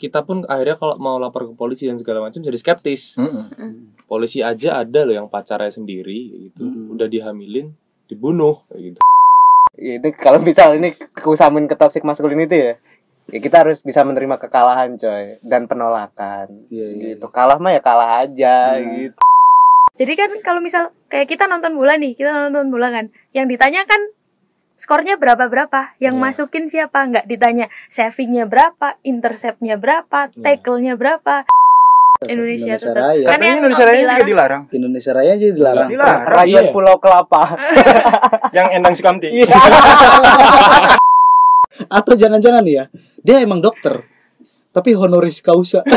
kita pun akhirnya kalau mau lapor ke polisi dan segala macam jadi skeptis. Mm-mm. polisi aja ada loh yang pacarnya sendiri gitu. Mm-mm. udah dihamilin dibunuh kayak gitu. Ya, itu kalau misal ini keusahamin ke toxic masculinity ya ya kita harus bisa menerima kekalahan coy dan penolakan. Iya, iya, gitu. kalah mah ya kalah aja Nah. gitu. Jadi kan kalau misal kayak kita nonton bola nih, kita nonton bola kan, yang ditanya kan skornya berapa berapa, yang Iya. masukin siapa, nggak ditanya savingnya berapa, interceptnya berapa, Iya. tackle-nya berapa. Indonesia, Indonesia tetap. Raya. Kan Katanya Indonesia Raya juga dilarang-. Indonesia Raya aja dilarang. Dilarang. rayuan iya. pulau kelapa Yang Endang Sukamti. Iya. Atau jangan-jangan ya, dia emang dokter, tapi honoris causa.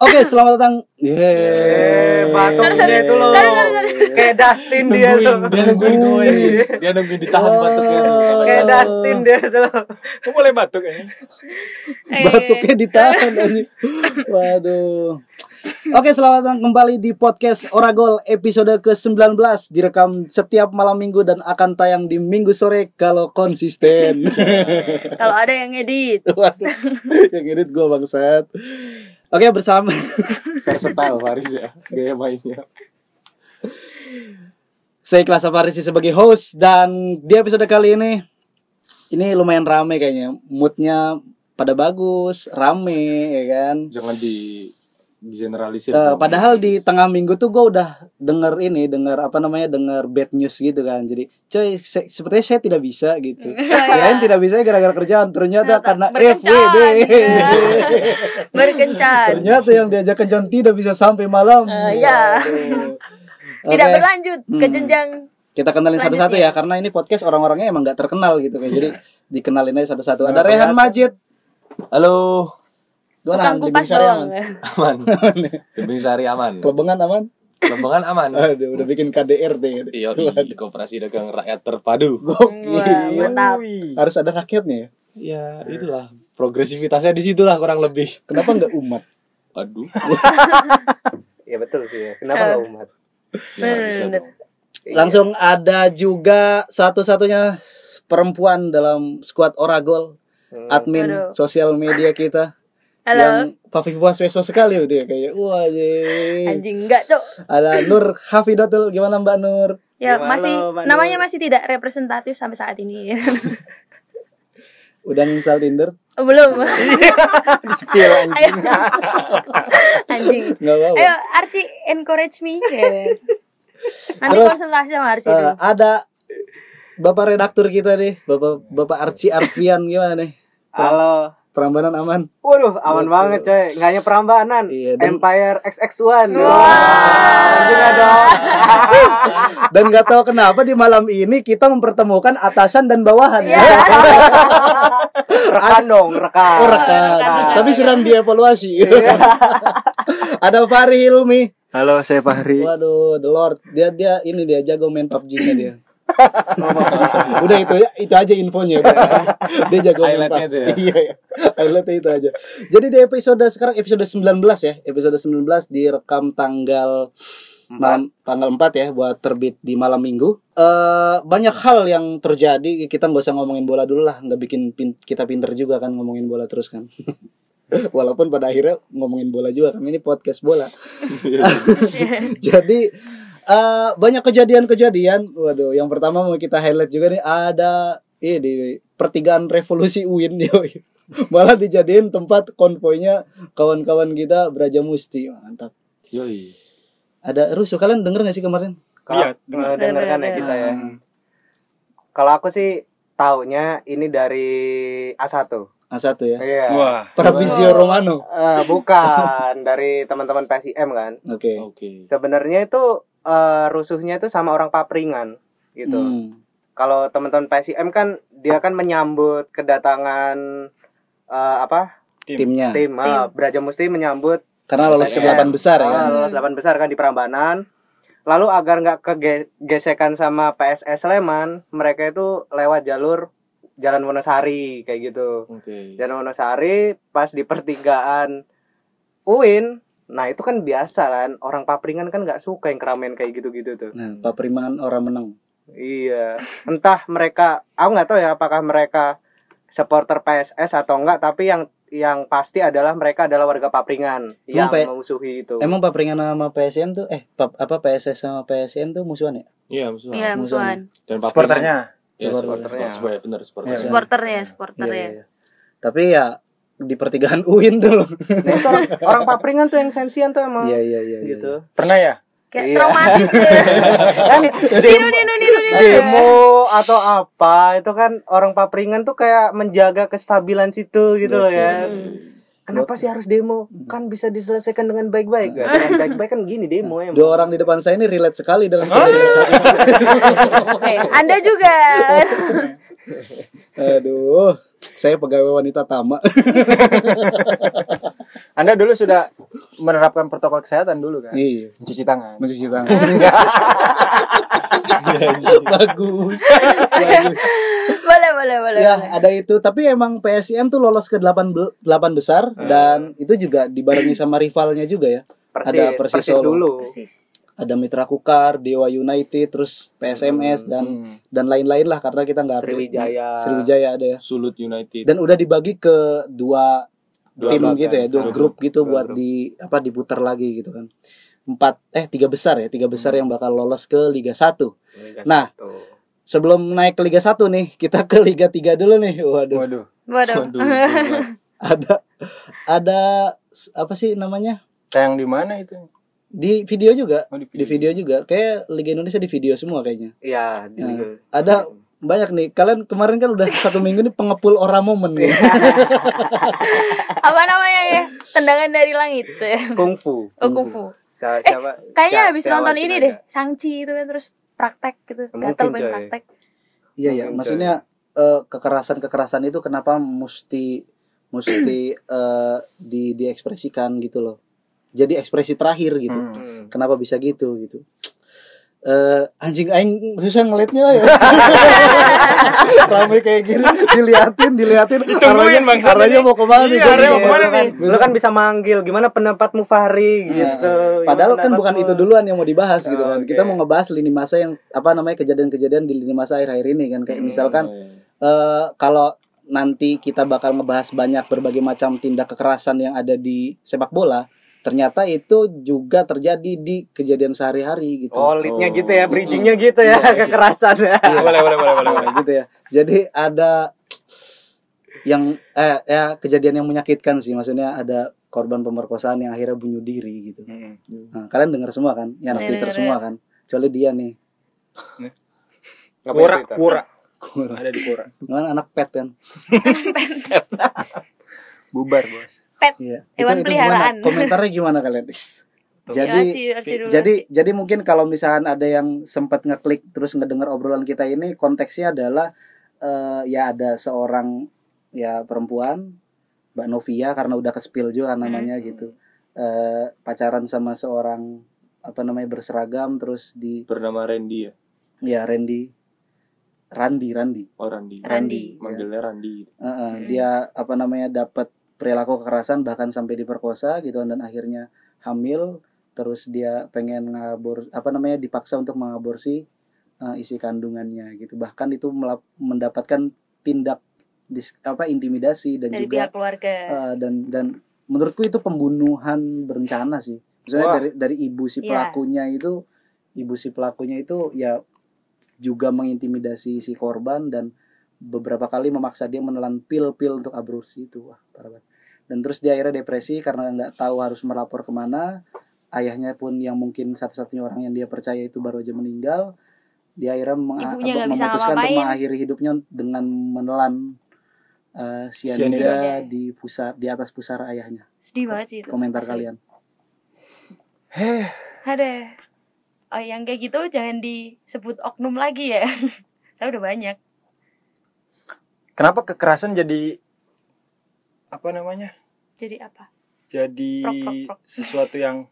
Oke, selamat datang. Yeay. batuknya itu loh Sorry, sorry, sorry. kayak Dustin dia tuh dia nungguin dia nungguin ditahan batuknya tuh. kayak Dustin dia tuh Kok boleh batuk ya? Eh, Batuknya ditahan aja. Waduh. Oke, selamat datang kembali di podcast Oragol episode ke-19 direkam setiap malam minggu dan akan tayang di minggu sore kalau konsisten. Kalau ada yang edit, Waduh, yang edit gue bangsat. Oke, bersama versatile Faris ya gaya mainnya saya Kelas Farisi sebagai host dan di episode kali ini ini lumayan rame kayaknya. Moodnya pada bagus, rame ya kan. jangan di generalisir Eh, padahal di tengah minggu tuh gue udah denger ini, denger apa namanya, denger bad news gitu kan. Jadi, coy, se- sepertinya saya tidak bisa gitu. Kirain tidak bisa gara-gara kerjaan, ternyata karena. FWD. berkencan, ternyata yang diajak kencan tidak bisa sampai malam. Eh, iya. Waduh. tidak berlanjut ke Hmm. jenjang. Kita kenalin satu-satu ya, karena ini podcast orang-orangnya emang gak terkenal gitu kan. Jadi dikenalin aja satu-satu. Ada Nggak Rehan. Majid. halo Di kupas doang. aman? aman Tebing Sari aman Kelebengan aman? Lembangan aman Aduh, udah bikin KDRT. Iya, di Koperasi Dagang Rakyat Terpadu. Gokil. mantap. Harus ada rakyatnya ya. Ya, itulah progresivitasnya di situlah kurang lebih. Kenapa nggak umat? Aduh. ya betul sih ya kenapa nggak umat Ya, dong. Langsung ada juga satu-satunya perempuan dalam squad Oragol, Hmm. admin Aduh. sosial media kita. Halo, Yang Papi puas weswa sekali udah dia kayak wah je. anjing enggak, Cok. Ada Nur Hafidatul gimana Mbak Nur? Ya, Gimana, masih Mbak namanya Nur? masih tidak representatif sampai saat ini. Udah install Tinder? Oh, belum. Di spill Ayo. anjing. anjing. Nggak apa-apa. Ayo Archie encourage me. Ya. Nanti Terus, konsultasi sama Archie Eh, dulu. ada Bapak redaktur kita nih, Bapak Bapak Archie Arfian gimana nih? halo Perambanan aman? Waduh, aman Betul. banget coy. Nggak hanya perambanan. Iya, dan- Empire XX1. Wah. Juga dong. Dan nggak tahu kenapa di malam ini kita mempertemukan atasan dan bawahan. Iya. rekan dong, rekan. Oh, rekan. rekan. Tapi sedang dievaluasi. Iya. Ada Fahri Hilmi. Halo, saya Fahri. Waduh, The Lord. Dia dia ini dia jago main PUBG-nya dia. Udah itu ya, itu aja infonya. dia jago itu ya? Iya, iya. Highlightnya itu aja. Jadi di episode sekarang episode 19 ya. Episode 19 direkam tanggal malam tanggal 4 ya buat terbit di malam minggu. Eh banyak hal yang terjadi. Kita nggak usah ngomongin bola dulu lah, nggak bikin pin- kita pinter juga kan ngomongin bola terus kan. Walaupun pada akhirnya ngomongin bola juga kan ini podcast bola. Jadi eh banyak kejadian-kejadian. Waduh, yang pertama mau kita highlight juga nih ada ini di pertigaan revolusi UIN yoi. Malah dijadiin tempat konvoynya kawan-kawan kita Braja Musti. Mantap. Yoi. Ada rusuh kalian denger gak sih kemarin? Kalau Iya, dengar. dengarkan ya kita ya. Hmm. Kalau aku sih taunya ini dari A1. A1 ya. Iya. Wah. Pravizio Romano. Eh, bukan dari teman-teman PSIM kan. Oke. Oke. Sebenarnya itu eh, rusuhnya itu sama orang Papringan gitu. Hmm. Kalau teman-teman PSIM kan dia kan menyambut kedatangan eh, apa? Timnya. Tim, ah, Braja Musti menyambut Karena lolos ke delapan besar ya. Ah, lolos delapan besar kan di Prambanan. Lalu agar nggak kegesekan sama PSS Sleman, mereka itu lewat jalur Jalan Wonosari kayak gitu. Oke. Jalan Wonosari pas di pertigaan UIN Nah itu kan biasa kan orang papringan kan nggak suka yang keramaian kayak gitu-gitu tuh. Nah, paperimangan orang menang. Iya, entah mereka, aku nggak tahu ya apakah mereka supporter PSS atau enggak, tapi yang yang pasti adalah mereka adalah warga papringan yang P- memusuhi itu. Emang paperingan sama PSM tuh eh pap, apa PSS sama PSM tuh musuhan ya? Iya, musuhan. Iya, musuhan. Dan Papringan- Supporternya. Ya, Supporternya. supporternya. Benar supporternya. Iya. Supporternya, Iya, supporternya. iya, iya. Tapi ya di pertigaan UIN tuh loh. Nah, itu orang, orang papringan tuh yang sensian tuh emang Iya, iya, iya. iya. gitu. Pernah ya? Kayak Iya. traumatis deh. Kan demo, demo atau apa itu kan orang papringan tuh kayak menjaga kestabilan situ gitu loh ya. Hmm. Kenapa sih harus demo? Kan bisa diselesaikan dengan baik-baik. kan? Dengan baik-baik kan gini demo emang. Dua orang di depan saya ini relate sekali dengan ini. Eh, Anda juga. Aduh, saya pegawai wanita tama. Anda dulu sudah menerapkan protokol kesehatan dulu kan? Iya, Mencuci tangan. mencuci tangan. Bagus. Bagus. boleh, boleh, boleh. Ya, boleh. ada itu. Tapi emang PSIM tuh lolos ke 8 bel- 8 besar dan itu juga dibarengi sama rivalnya juga ya. Persis, ada Persis persis Solo. dulu. Persis. Ada Mitra Kukar, Dewa United, terus PSMS dan Hmm. dan lain-lain lah karena kita nggak. Sriwijaya. Sriwijaya ada ya. Sulut United. Dan udah dibagi ke dua Dua tim gitu ya, dua Dua grup gitu Dua buat grup. di apa diputar lagi gitu kan. Empat eh tiga besar ya, tiga besar yang bakal lolos ke Liga 1. Liga Nah. Sebelum naik ke Liga 1 nih, kita ke Liga 3 dulu nih. Waduh. Waduh. Waduh. Waduh. Ada ada apa sih namanya? Tayang di mana itu? Di video juga. Oh, di Di video juga. Kayak Liga Indonesia di video semua kayaknya. Iya, di Nah, Liga. ada banyak nih. Kalian kemarin kan udah satu minggu nih pengepul orang momen nih. Apa namanya ya? Tendangan dari langit. kungfu. Oh, kungfu. Siapa? Kayaknya habis nonton ini deh, Sangchi itu kan terus praktek gitu. Gatel pengen praktek. Iya ya, Mungkin, maksudnya eh, kekerasan-kekerasan itu kenapa mesti mesti eh, di diekspresikan gitu loh. Jadi ekspresi terakhir gitu. Hmm. Kenapa bisa gitu gitu? Eh anjing aing susah ngeliatnya ya. Rame kayak gini, diliatin, diliatin. Ditungguin, Bang, arahnya nih. mau ke mana nih? Iya, Gua arahnya mau ke mana nih? Lu kan bisa manggil gimana pendapatmu Fahri Nah, gitu. Padahal kan bukan itu duluan yang mau dibahas gitu Oh, kan. oke. Kita mau ngebahas lini masa yang apa namanya kejadian-kejadian di lini masa akhir-akhir ini kan kayak Hmm. misalkan eh kalau nanti kita bakal ngebahas banyak berbagai macam tindak kekerasan yang ada di sepak bola, ternyata itu juga terjadi di kejadian sehari-hari gitu. Oh, leadnya Oh. gitu ya, bridgingnya gitu ya, Iya. kekerasan ya. Boleh, boleh, boleh, boleh, boleh. Nah, gitu ya. Jadi ada yang eh ya kejadian yang menyakitkan sih, maksudnya ada korban pemerkosaan yang akhirnya bunuh diri gitu. Hmm. Nah, kalian dengar semua kan? Ya anak Twitter semua kan? Kecuali dia nih. Kura, kura. Kurang. Ada di kura. Kan anak pet kan? Bubar, Bos. Iya. Hewan Itu- itu peliharaan. gimana? Komentarnya gimana kalian? Is? Jadi Arci, Arci dulu, jadi jadi mungkin kalau misalkan ada yang sempat ngeklik terus ngedengar obrolan kita ini konteksnya adalah eh, ya ada seorang ya perempuan Mbak Novia karena udah ke spill juga namanya gitu eh, pacaran sama seorang apa namanya berseragam terus di Bernama Randy ya. ya Randy Randi Randi Oh Randy. Randi. Manggilnya Randy. Eh, eh, Hmm. dia apa namanya dapat perilaku kekerasan bahkan sampai diperkosa gitu dan akhirnya hamil terus dia pengen ngabor apa namanya dipaksa untuk mengaborsi eh, isi kandungannya gitu bahkan itu melap- mendapatkan tindak dis, apa intimidasi dan dari juga pihak keluarga. eh, dan dan menurutku itu pembunuhan berencana sih misalnya dari dari ibu si Iya. pelakunya itu ibu si pelakunya itu ya juga mengintimidasi si korban dan beberapa kali memaksa dia menelan pil-pil untuk aborsi itu wah parah banget dan terus dia akhirnya depresi karena nggak tahu harus melapor ke mana ayahnya pun yang mungkin satu-satunya orang yang dia percaya itu baru aja meninggal dia akhirnya meng- memutuskan untuk mengakhiri hidupnya dengan menelan eh, Cyanida. cyanida di pusar di atas pusara ayahnya Sedih banget sih itu. komentar Asli. kalian Heh, Ada. Oh, yang kayak gitu jangan disebut oknum lagi ya. Saya udah banyak. Kenapa kekerasan jadi apa namanya? Jadi apa? Jadi Prok, prok, prok. sesuatu yang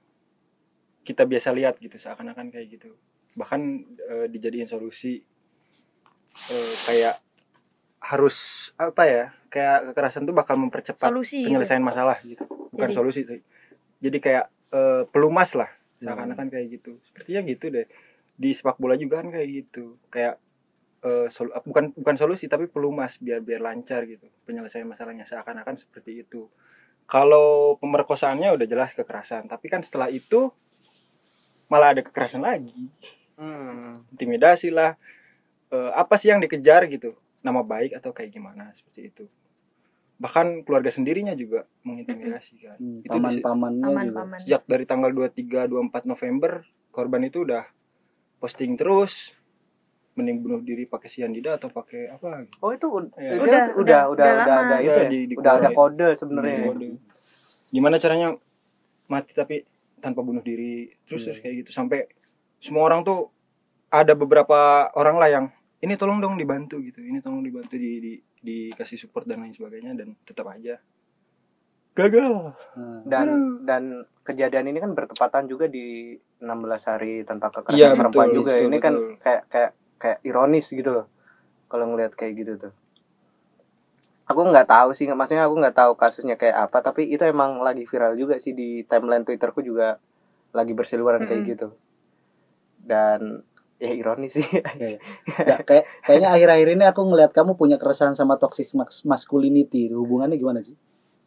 kita biasa lihat gitu, seakan-akan kayak gitu. Bahkan eh, dijadiin solusi eh, kayak harus apa ya? Kayak kekerasan tuh bakal mempercepat Solusi. gitu. penyelesaian masalah gitu. Bukan Jadi- solusi sih. Jadi kayak eh, pelumas lah seakan-akan kayak gitu sepertinya gitu deh di sepak bola juga kan kayak gitu kayak eh, sol- bukan bukan solusi tapi pelumas biar biar lancar gitu penyelesaian masalahnya seakan-akan seperti itu. Kalau pemerkosaannya udah jelas kekerasan tapi kan setelah itu malah ada kekerasan lagi. Hmm. intimidasi lah. Eh, apa sih yang dikejar gitu? Nama baik atau kayak gimana? Seperti itu. Bahkan keluarga sendirinya juga mengintimidasi kan. Hmm, itu paman-pamannya juga. Paman-paman. sejak dari tanggal 23 24 November korban itu udah posting terus mending bunuh diri pakai sianida atau pakai apa gitu. Oh itu Ya. Udah, udah udah, udah udah udah, lama. ada itu Ya, ya? di- di udah ada kode. kode sebenarnya. Kode. gimana caranya mati tapi tanpa bunuh diri terus Iya. terus kayak gitu sampai semua orang tuh ada beberapa orang lah yang ini tolong dong dibantu gitu ini tolong dibantu di, di dikasih support dan lain sebagainya dan tetap aja gagal Nah, Dan dan kejadian ini kan bertepatan juga di 16 hari tanpa kekerasan Iya, perempuan betul, juga. betul, ini kan betul. kayak kayak kayak ironis gitu loh. Kalau ngelihat kayak gitu tuh. Aku nggak tahu sih, maksudnya aku nggak tahu kasusnya kayak apa, tapi itu emang lagi viral juga sih di timeline Twitterku juga lagi berseliweran kayak gitu. Dan ya ironis sih. Iya, iya. Nggak, kayak kayaknya akhir-akhir ini aku ngelihat kamu punya keresahan sama toxic mas- masculinity. Hubungannya gimana sih?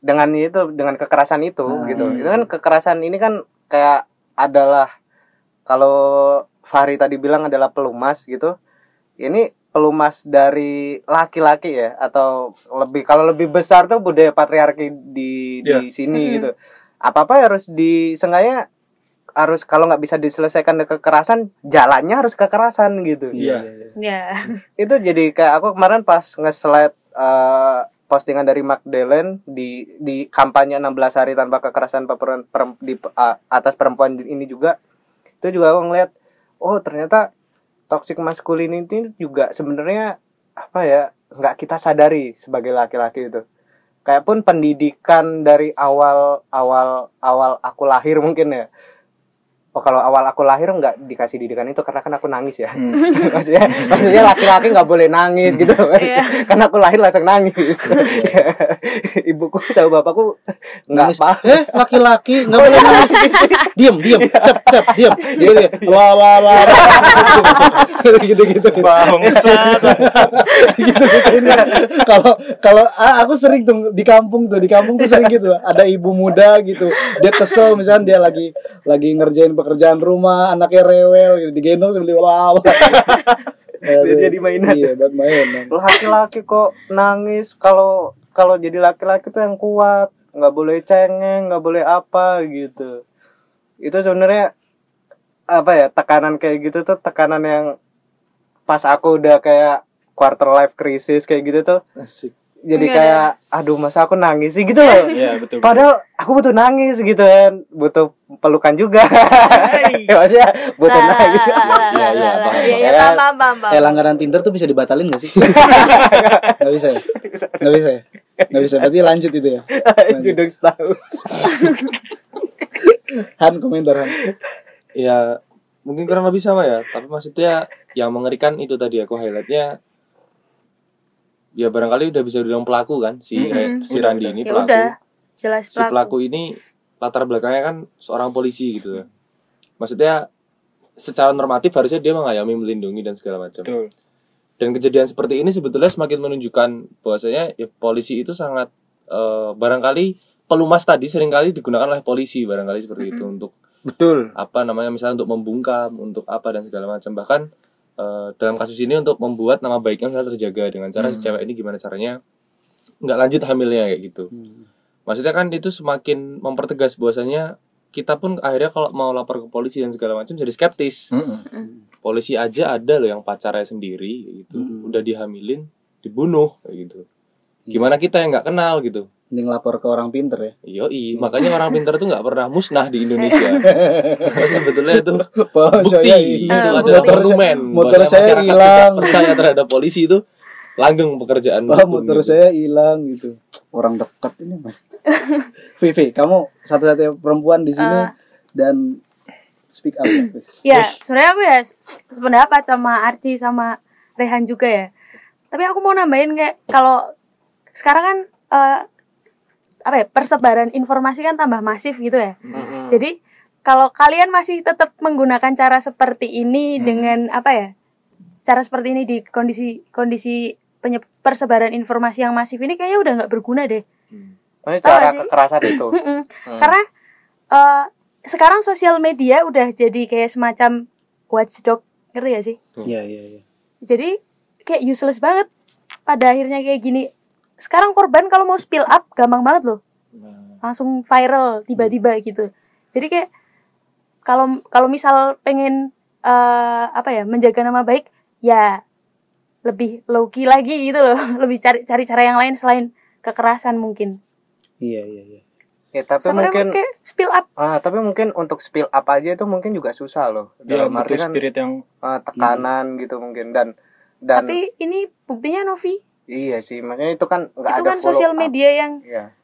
dengan itu dengan kekerasan itu Hmm. gitu itu kan kekerasan ini kan kayak adalah kalau Fahri tadi bilang adalah pelumas gitu ini pelumas dari laki-laki ya atau lebih kalau lebih besar tuh budaya patriarki di Iya. di sini Mhm. gitu apa apa harus disengaja harus kalau nggak bisa diselesaikan dengan kekerasan jalannya harus kekerasan gitu Iya. Ya. itu jadi kayak aku kemarin pas nge-slide eh, postingan dari Magdalene di di kampanye 16 hari tanpa kekerasan perempuan perem- di a- atas perempuan ini juga itu juga aku ngeliat oh ternyata toxic masculinity juga sebenarnya apa ya nggak kita sadari sebagai laki-laki itu. Kayak pun pendidikan dari awal awal awal aku lahir mungkin ya oh kalau awal aku lahir nggak dikasih didikan itu karena kan aku nangis ya Hmm. maksudnya maksudnya laki-laki nggak boleh nangis gitu Iya. karena aku lahir langsung nangis ibuku sama bapakku nggak Nangis. apa Eh, laki-laki nggak boleh nangis. Diem, diem, cep, cep, diem. Gitu. La la la. Gitu-gitu. bangsat gitu-gitu kalau kalau ah, aku sering tuh di kampung tuh di kampung tuh sering gitu ada ibu muda gitu dia kesel misalnya dia lagi lagi ngerjain pekerjaan rumah anaknya rewel gitu. Digendong sambil wow Biar jadi mainan. iya buat mainan. Laki-laki kok nangis. Kalau kalau jadi laki-laki tuh yang kuat. Nggak boleh cengeng nggak boleh apa gitu. Itu sebenarnya apa ya tekanan kayak gitu tuh tekanan yang pas aku udah kayak quarter life crisis kayak gitu tuh asik jadi Enggak kayak aduh masa aku nangis sih? Gitu loh. Iya betul. Padahal aku butuh nangis gitu kan, butuh pelukan juga. Maksudnya butuh nangis. Iya, iya, paham, Iya, iya, paham. paham, paham, paham. eh langganan Tinder tuh bisa dibatalin gak sih? Nggak bisa ya? Nggak bisa ya? Nggak bisa. Berarti lanjut itu ya? Judul setahun. Han komentar Han. Ya mungkin kurang lebih sama ya. Tapi maksudnya yang mengerikan itu tadi aku highlightnya ya barangkali udah bisa bilang pelaku kan si Mm-mm. si Udah, Randi udah. ini Ya pelaku udah, jelas si pelaku ini latar belakangnya kan seorang polisi gitu ya maksudnya secara normatif harusnya dia mengayomi melindungi dan segala macam Betul. dan kejadian seperti ini sebetulnya semakin menunjukkan bahwasanya ya polisi itu sangat eh, barangkali pelumas tadi sering kali digunakan oleh polisi barangkali seperti itu untuk Betul. apa namanya misalnya untuk membungkam untuk apa dan segala macam bahkan eh, dalam kasus ini untuk membuat nama baiknya misalnya terjaga dengan cara si Hmm. cewek ini gimana caranya nggak lanjut hamilnya kayak gitu. Maksudnya kan itu semakin mempertegas bahwasanya kita pun akhirnya kalau mau lapor ke polisi dan segala macam jadi skeptis. Polisi aja ada loh yang pacarnya sendiri gitu. Mm-mm. udah dihamilin dibunuh kayak gitu. Gimana kita yang nggak kenal gitu mending lapor ke orang pinter ya Yoi, makanya orang pintar tuh nggak pernah musnah di Indonesia. Sebetulnya itu Oh, bukti, saya itu Ah, adalah. Motor saya hilang. percaya terhadap polisi itu langgeng pekerjaan. Oh, motor gitu. saya hilang gitu. Orang dekat ini, Mas. Vivi, kamu satu-satunya perempuan di sini Eh. dan speak up. ya. Ya, sebenarnya aku ya se- sependapat sama Archie sama Rehan juga ya. Tapi aku mau nambahin kayak kalau sekarang kan eh, apa ya persebaran informasi kan tambah masif gitu ya. Hmm. Jadi kalau kalian masih tetap menggunakan cara seperti ini Hmm. dengan apa ya cara seperti ini di kondisi kondisi penye- persebaran informasi yang masif ini kayaknya udah nggak berguna deh Maksudnya Tahu cara gak sih? kekerasan itu. Mm-mm. Hmm. karena eh, sekarang sosial media udah jadi kayak semacam watchdog ngerti gak sih Iya iya iya. jadi kayak useless banget pada akhirnya kayak gini sekarang korban kalau mau spill up gampang banget loh. Nah, langsung viral tiba-tiba gitu. Jadi kayak kalau kalau misal pengen eh, apa ya menjaga nama baik ya lebih low key lagi gitu loh. Lebih cari cari cara yang lain selain kekerasan mungkin. Iya iya iya. Ya, tapi sama mungkin kayak spill up. Ah, tapi mungkin untuk spill up aja itu mungkin juga susah loh. Dia Dalam arti butuh kan spirit yang ah, tekanan gitu mungkin. Dan dan tapi ini buktinya Novi iya sih maksudnya itu kan nggak itu ada kan sosial up. media yang Iya.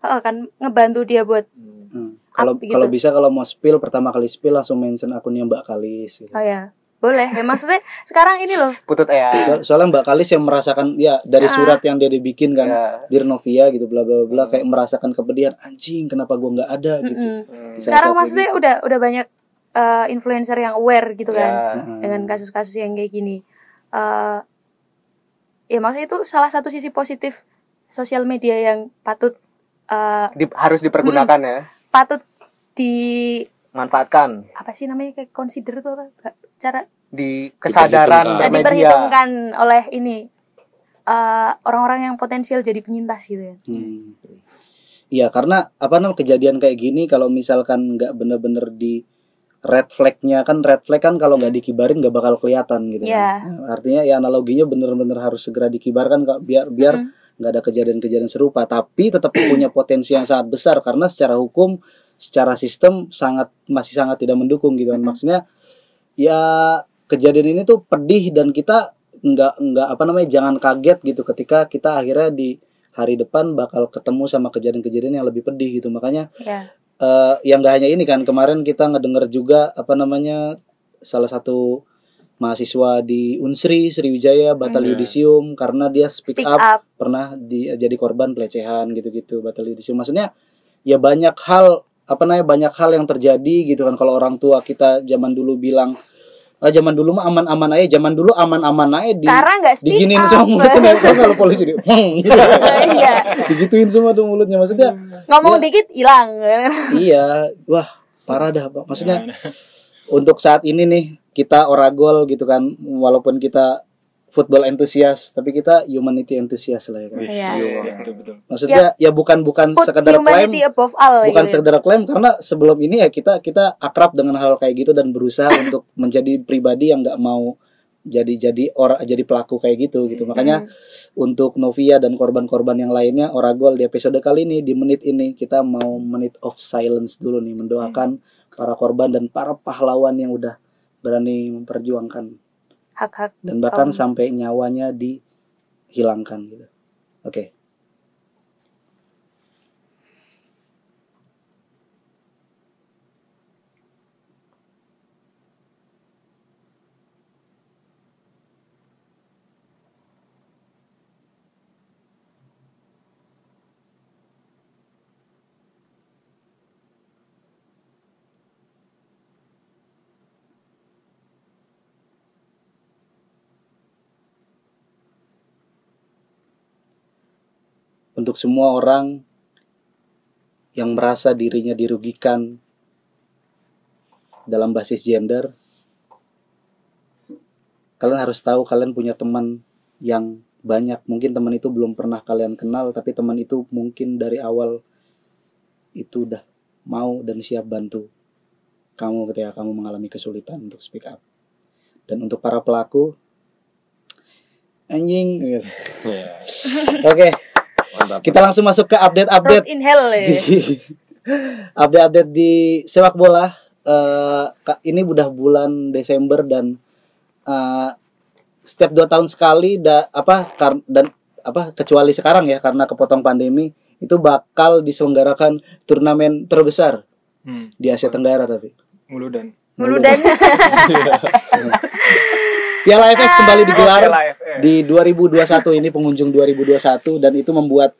oh, kan ngebantu dia buat hmm. Hmm. Kalau gitu. kalau bisa kalau mau spill pertama kali spill langsung mention akunnya Mbak Kalis. Gitu. oh ya boleh ya maksudnya sekarang ini loh Putut ya. So- Soalnya Mbak Kalis yang merasakan ya dari Ah. surat yang dia dibikin kan, Ya. Dear Novia gitu bla bla bla Hmm. kayak merasakan kepedihan anjing kenapa gua nggak ada gitu. Hmm. Bisa sekarang maksudnya udah udah banyak eh, influencer yang aware gitu kan Ya. Mm-mm. dengan kasus-kasus yang kayak gini. eh ya maksudnya itu salah satu sisi positif sosial media yang patut eh Di- harus dipergunakan ya. patut di Manfaatkan apa sih namanya kayak consider tuh apa cara di kesadaran Diperhitungkan. diperhitungkan oleh ini eh, orang-orang yang potensial jadi penyintas gitu ya. Hmm. Iya karena apa namanya kejadian kayak gini kalau misalkan nggak bener-bener di red flagnya kan red flag kan kalau nggak dikibarin nggak bakal kelihatan gitu. Kan. Nah, Artinya ya analoginya bener-bener harus segera dikibarkan Kak, biar biar nggak ada kejadian-kejadian serupa tapi tetap punya potensi yang sangat besar karena secara hukum secara sistem sangat masih sangat tidak mendukung gitu kan Mm-mm. maksudnya ya kejadian ini tuh pedih dan kita nggak nggak apa namanya jangan kaget gitu ketika kita akhirnya di hari depan bakal ketemu sama kejadian-kejadian yang lebih pedih gitu makanya Ya. Eh yang nggak hanya ini kan kemarin kita ngedenger juga apa namanya salah satu mahasiswa di Unsri Sriwijaya Batal Hmm. Yudisium karena dia speak, Speak up, up. pernah di, jadi korban pelecehan gitu-gitu Batal Yudisium maksudnya ya banyak hal apa namanya banyak hal yang terjadi gitu kan kalau orang tua kita zaman dulu bilang ah, zaman dulu mah aman-aman aja zaman dulu aman-aman aja di Karena nggak speak diginiin up. semua mulutnya kalau polisi di "Hmm," gitu. Iya. digituin semua tuh mulutnya maksudnya Ngomong Ya. dikit hilang. iya wah parah dah Pak. maksudnya Nah, untuk saat ini nih kita oragol gitu kan walaupun kita football entusias tapi kita humanity entusias lah ya kan wih, Iya. iya, betul betul. maksudnya ya, bukan bukan Put sekedar klaim humanity above all. bukan gitu. sekedar klaim karena sebelum ini ya kita kita akrab dengan hal kayak gitu dan berusaha untuk menjadi pribadi yang nggak mau jadi jadi orang jadi pelaku kayak gitu gitu makanya Hmm. untuk Novia dan korban-korban yang lainnya Oragol di episode kali ini di menit ini kita mau menit of silence dulu nih mendoakan para korban dan para pahlawan yang udah berani memperjuangkan hak-hak dan bahkan Kaum. sampai nyawanya dihilangkan gitu. Oke. Untuk semua orang yang merasa dirinya dirugikan dalam basis gender, kalian harus tahu kalian punya teman yang banyak. Mungkin teman itu belum pernah kalian kenal, tapi teman itu mungkin dari awal itu udah mau dan siap bantu kamu ketika kamu mengalami kesulitan untuk speak up. Dan untuk para pelaku, anjing. gitu. Iya. Oke, Mantap. kita langsung masuk ke update-update in hell ya. di update-update di sepak bola. Eh, ka- ini udah bulan Desember dan eh, setiap dua tahun sekali da, apa kar- dan apa kecuali sekarang ya karena kepotong pandemi itu bakal diselenggarakan turnamen terbesar Hmm. di Asia Tenggara tapi Mulu dan Mulu dan Piala AFF kembali digelar Piala AFF. di 2021 ini pengunjung 2021 dan itu membuat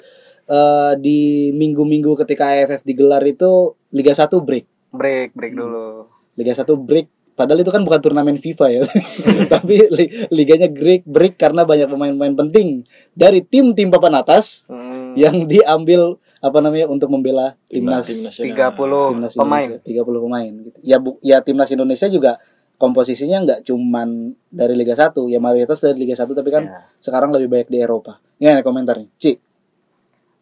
eh, di minggu-minggu ketika AFF digelar itu Liga 1 break. Break break dulu. Liga 1 break. Padahal itu kan bukan turnamen FIFA ya. Tapi li- liganya break break karena banyak pemain-pemain penting dari tim-tim papan atas Hmm, yang diambil apa namanya untuk membela timnas Timnas tiga puluh timnas pemain Indonesia, 30 pemain gitu. Ya bu, ya timnas Indonesia juga komposisinya nggak cuman dari Liga 1, ya mayoritas dari Liga 1 tapi kan Ya. sekarang lebih banyak di Eropa. Ini ada komentar nih. Ci.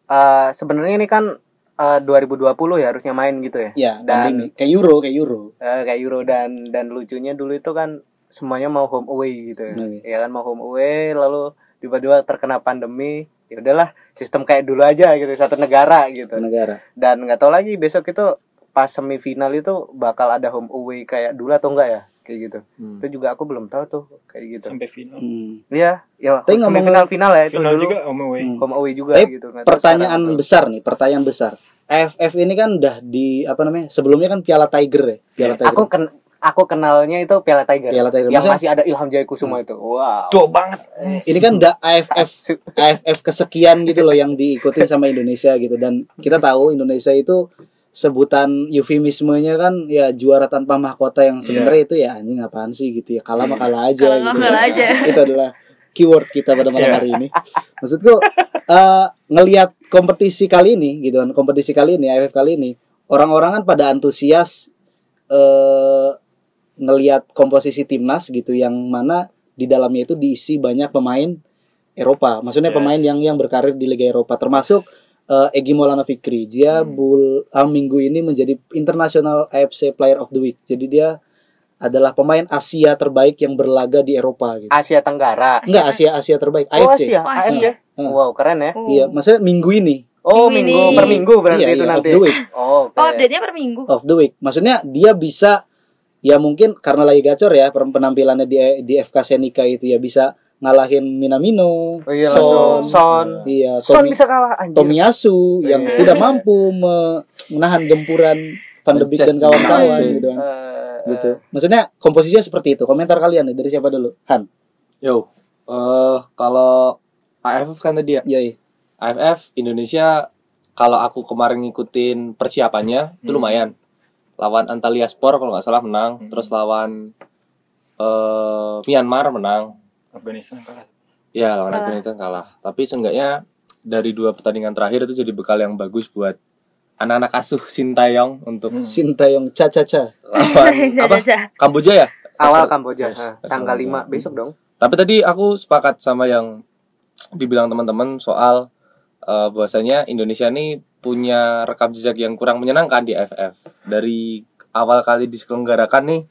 Eh, sebenarnya ini kan eh, 2020 ya harusnya main gitu ya Ya, Dan- pandemi. Kayak Euro, kayak Euro. Eh, kayak Euro dan dan lucunya dulu itu kan semuanya mau home away gitu ya. Oke. Ya kan mau home away lalu tiba-tiba terkena pandemi. Ya udahlah, sistem kayak dulu aja gitu satu negara gitu. negara. Dan nggak tahu lagi besok itu pas semifinal itu bakal ada home away kayak dulu atau enggak ya? Kayak gitu. Hmm. Itu juga aku belum tahu tuh kayak gitu. sampai final Hmm. Iya, ya Tapi ngomong- semifinal final ya itu final dulu juga home away Hmm. home away juga Tapi gitu. Nggak tahu Pertanyaan sekarang besar nih, pertanyaan besar. AFF ini kan udah di apa namanya? Sebelumnya kan Piala Tiger ya, Piala Tiger. Aku ken aku kenalnya itu Piala Tiger. Piala Tiger. Yang Maksudnya- masih ada Ilham Jayakusuma itu. Wow. tua banget ini kan udah AFF. AFF kesekian gitu loh yang diikutin sama Indonesia gitu dan kita tahu Indonesia itu sebutan eufemismenya kan ya juara tanpa mahkota yang sebenarnya itu ya anjing apaan sih gitu ya kalah mah kalah aja Kalah gitu. kalah aja. itu adalah keyword kita pada malam Iya. hari ini maksudku eh ngelihat kompetisi kali ini gitu kan kompetisi kali ini AFF kali ini orang-orang kan pada antusias eh ngelihat komposisi timnas gitu yang mana di dalamnya itu diisi banyak pemain Eropa maksudnya Yes. pemain yang yang berkarir di Liga Eropa termasuk eh, Egi Maulana Fikri dia Hmm. bul ah, minggu ini menjadi international AFC Player of the Week jadi dia adalah pemain Asia terbaik yang berlaga di Eropa gitu. Asia Tenggara. Enggak Asia Asia terbaik Oh AFC. Asia, Oh, Asia. AFC. Hmm. Wow, keren ya. Oh. Iya, maksudnya minggu ini. Oh, Minggu minggu ini. per minggu berarti Iya, itu iya, nanti. of the week. Oh, oke. Oh, update-nya per minggu. Of the week. Maksudnya dia bisa ya mungkin karena lagi gacor ya penampilannya di di FK Senika itu ya bisa ngalahin Minamino, Oh iya, Son, Son. iya, Son Tomi, bisa kalah anjir. Tomiyasu yang Iya. tidak mampu me- menahan gempuran Van de Beek dan kawan-kawan gitu kan. Eh, Gitu. Maksudnya komposisinya seperti itu. Komentar kalian dari siapa dulu? Han. Yo, eh kalau AFF kan tadi ya. Yoi. AFF Indonesia kalau aku kemarin ngikutin persiapannya itu Hmm. lumayan. Lawan Antalya Sport kalau nggak salah menang, Hmm. terus lawan eh Myanmar menang. Afghanistan kalah Ya, lawan Kalah. Afghanistan kalah. Tapi seenggaknya dari dua pertandingan terakhir itu jadi bekal yang bagus buat anak-anak asuh Sintayong untuk Hmm. Sintayong Cha-Cha-Cha. lawan apa? Kamboja ya? Awal Kamboja, Yes, Nah, yes, tanggal Kamboja. 5 besok dong. Tapi tadi aku sepakat sama yang dibilang teman-teman soal eh, bahwasanya Indonesia ini punya rekam jejak yang kurang menyenangkan di AFF. Dari awal kali diselenggarakan nih,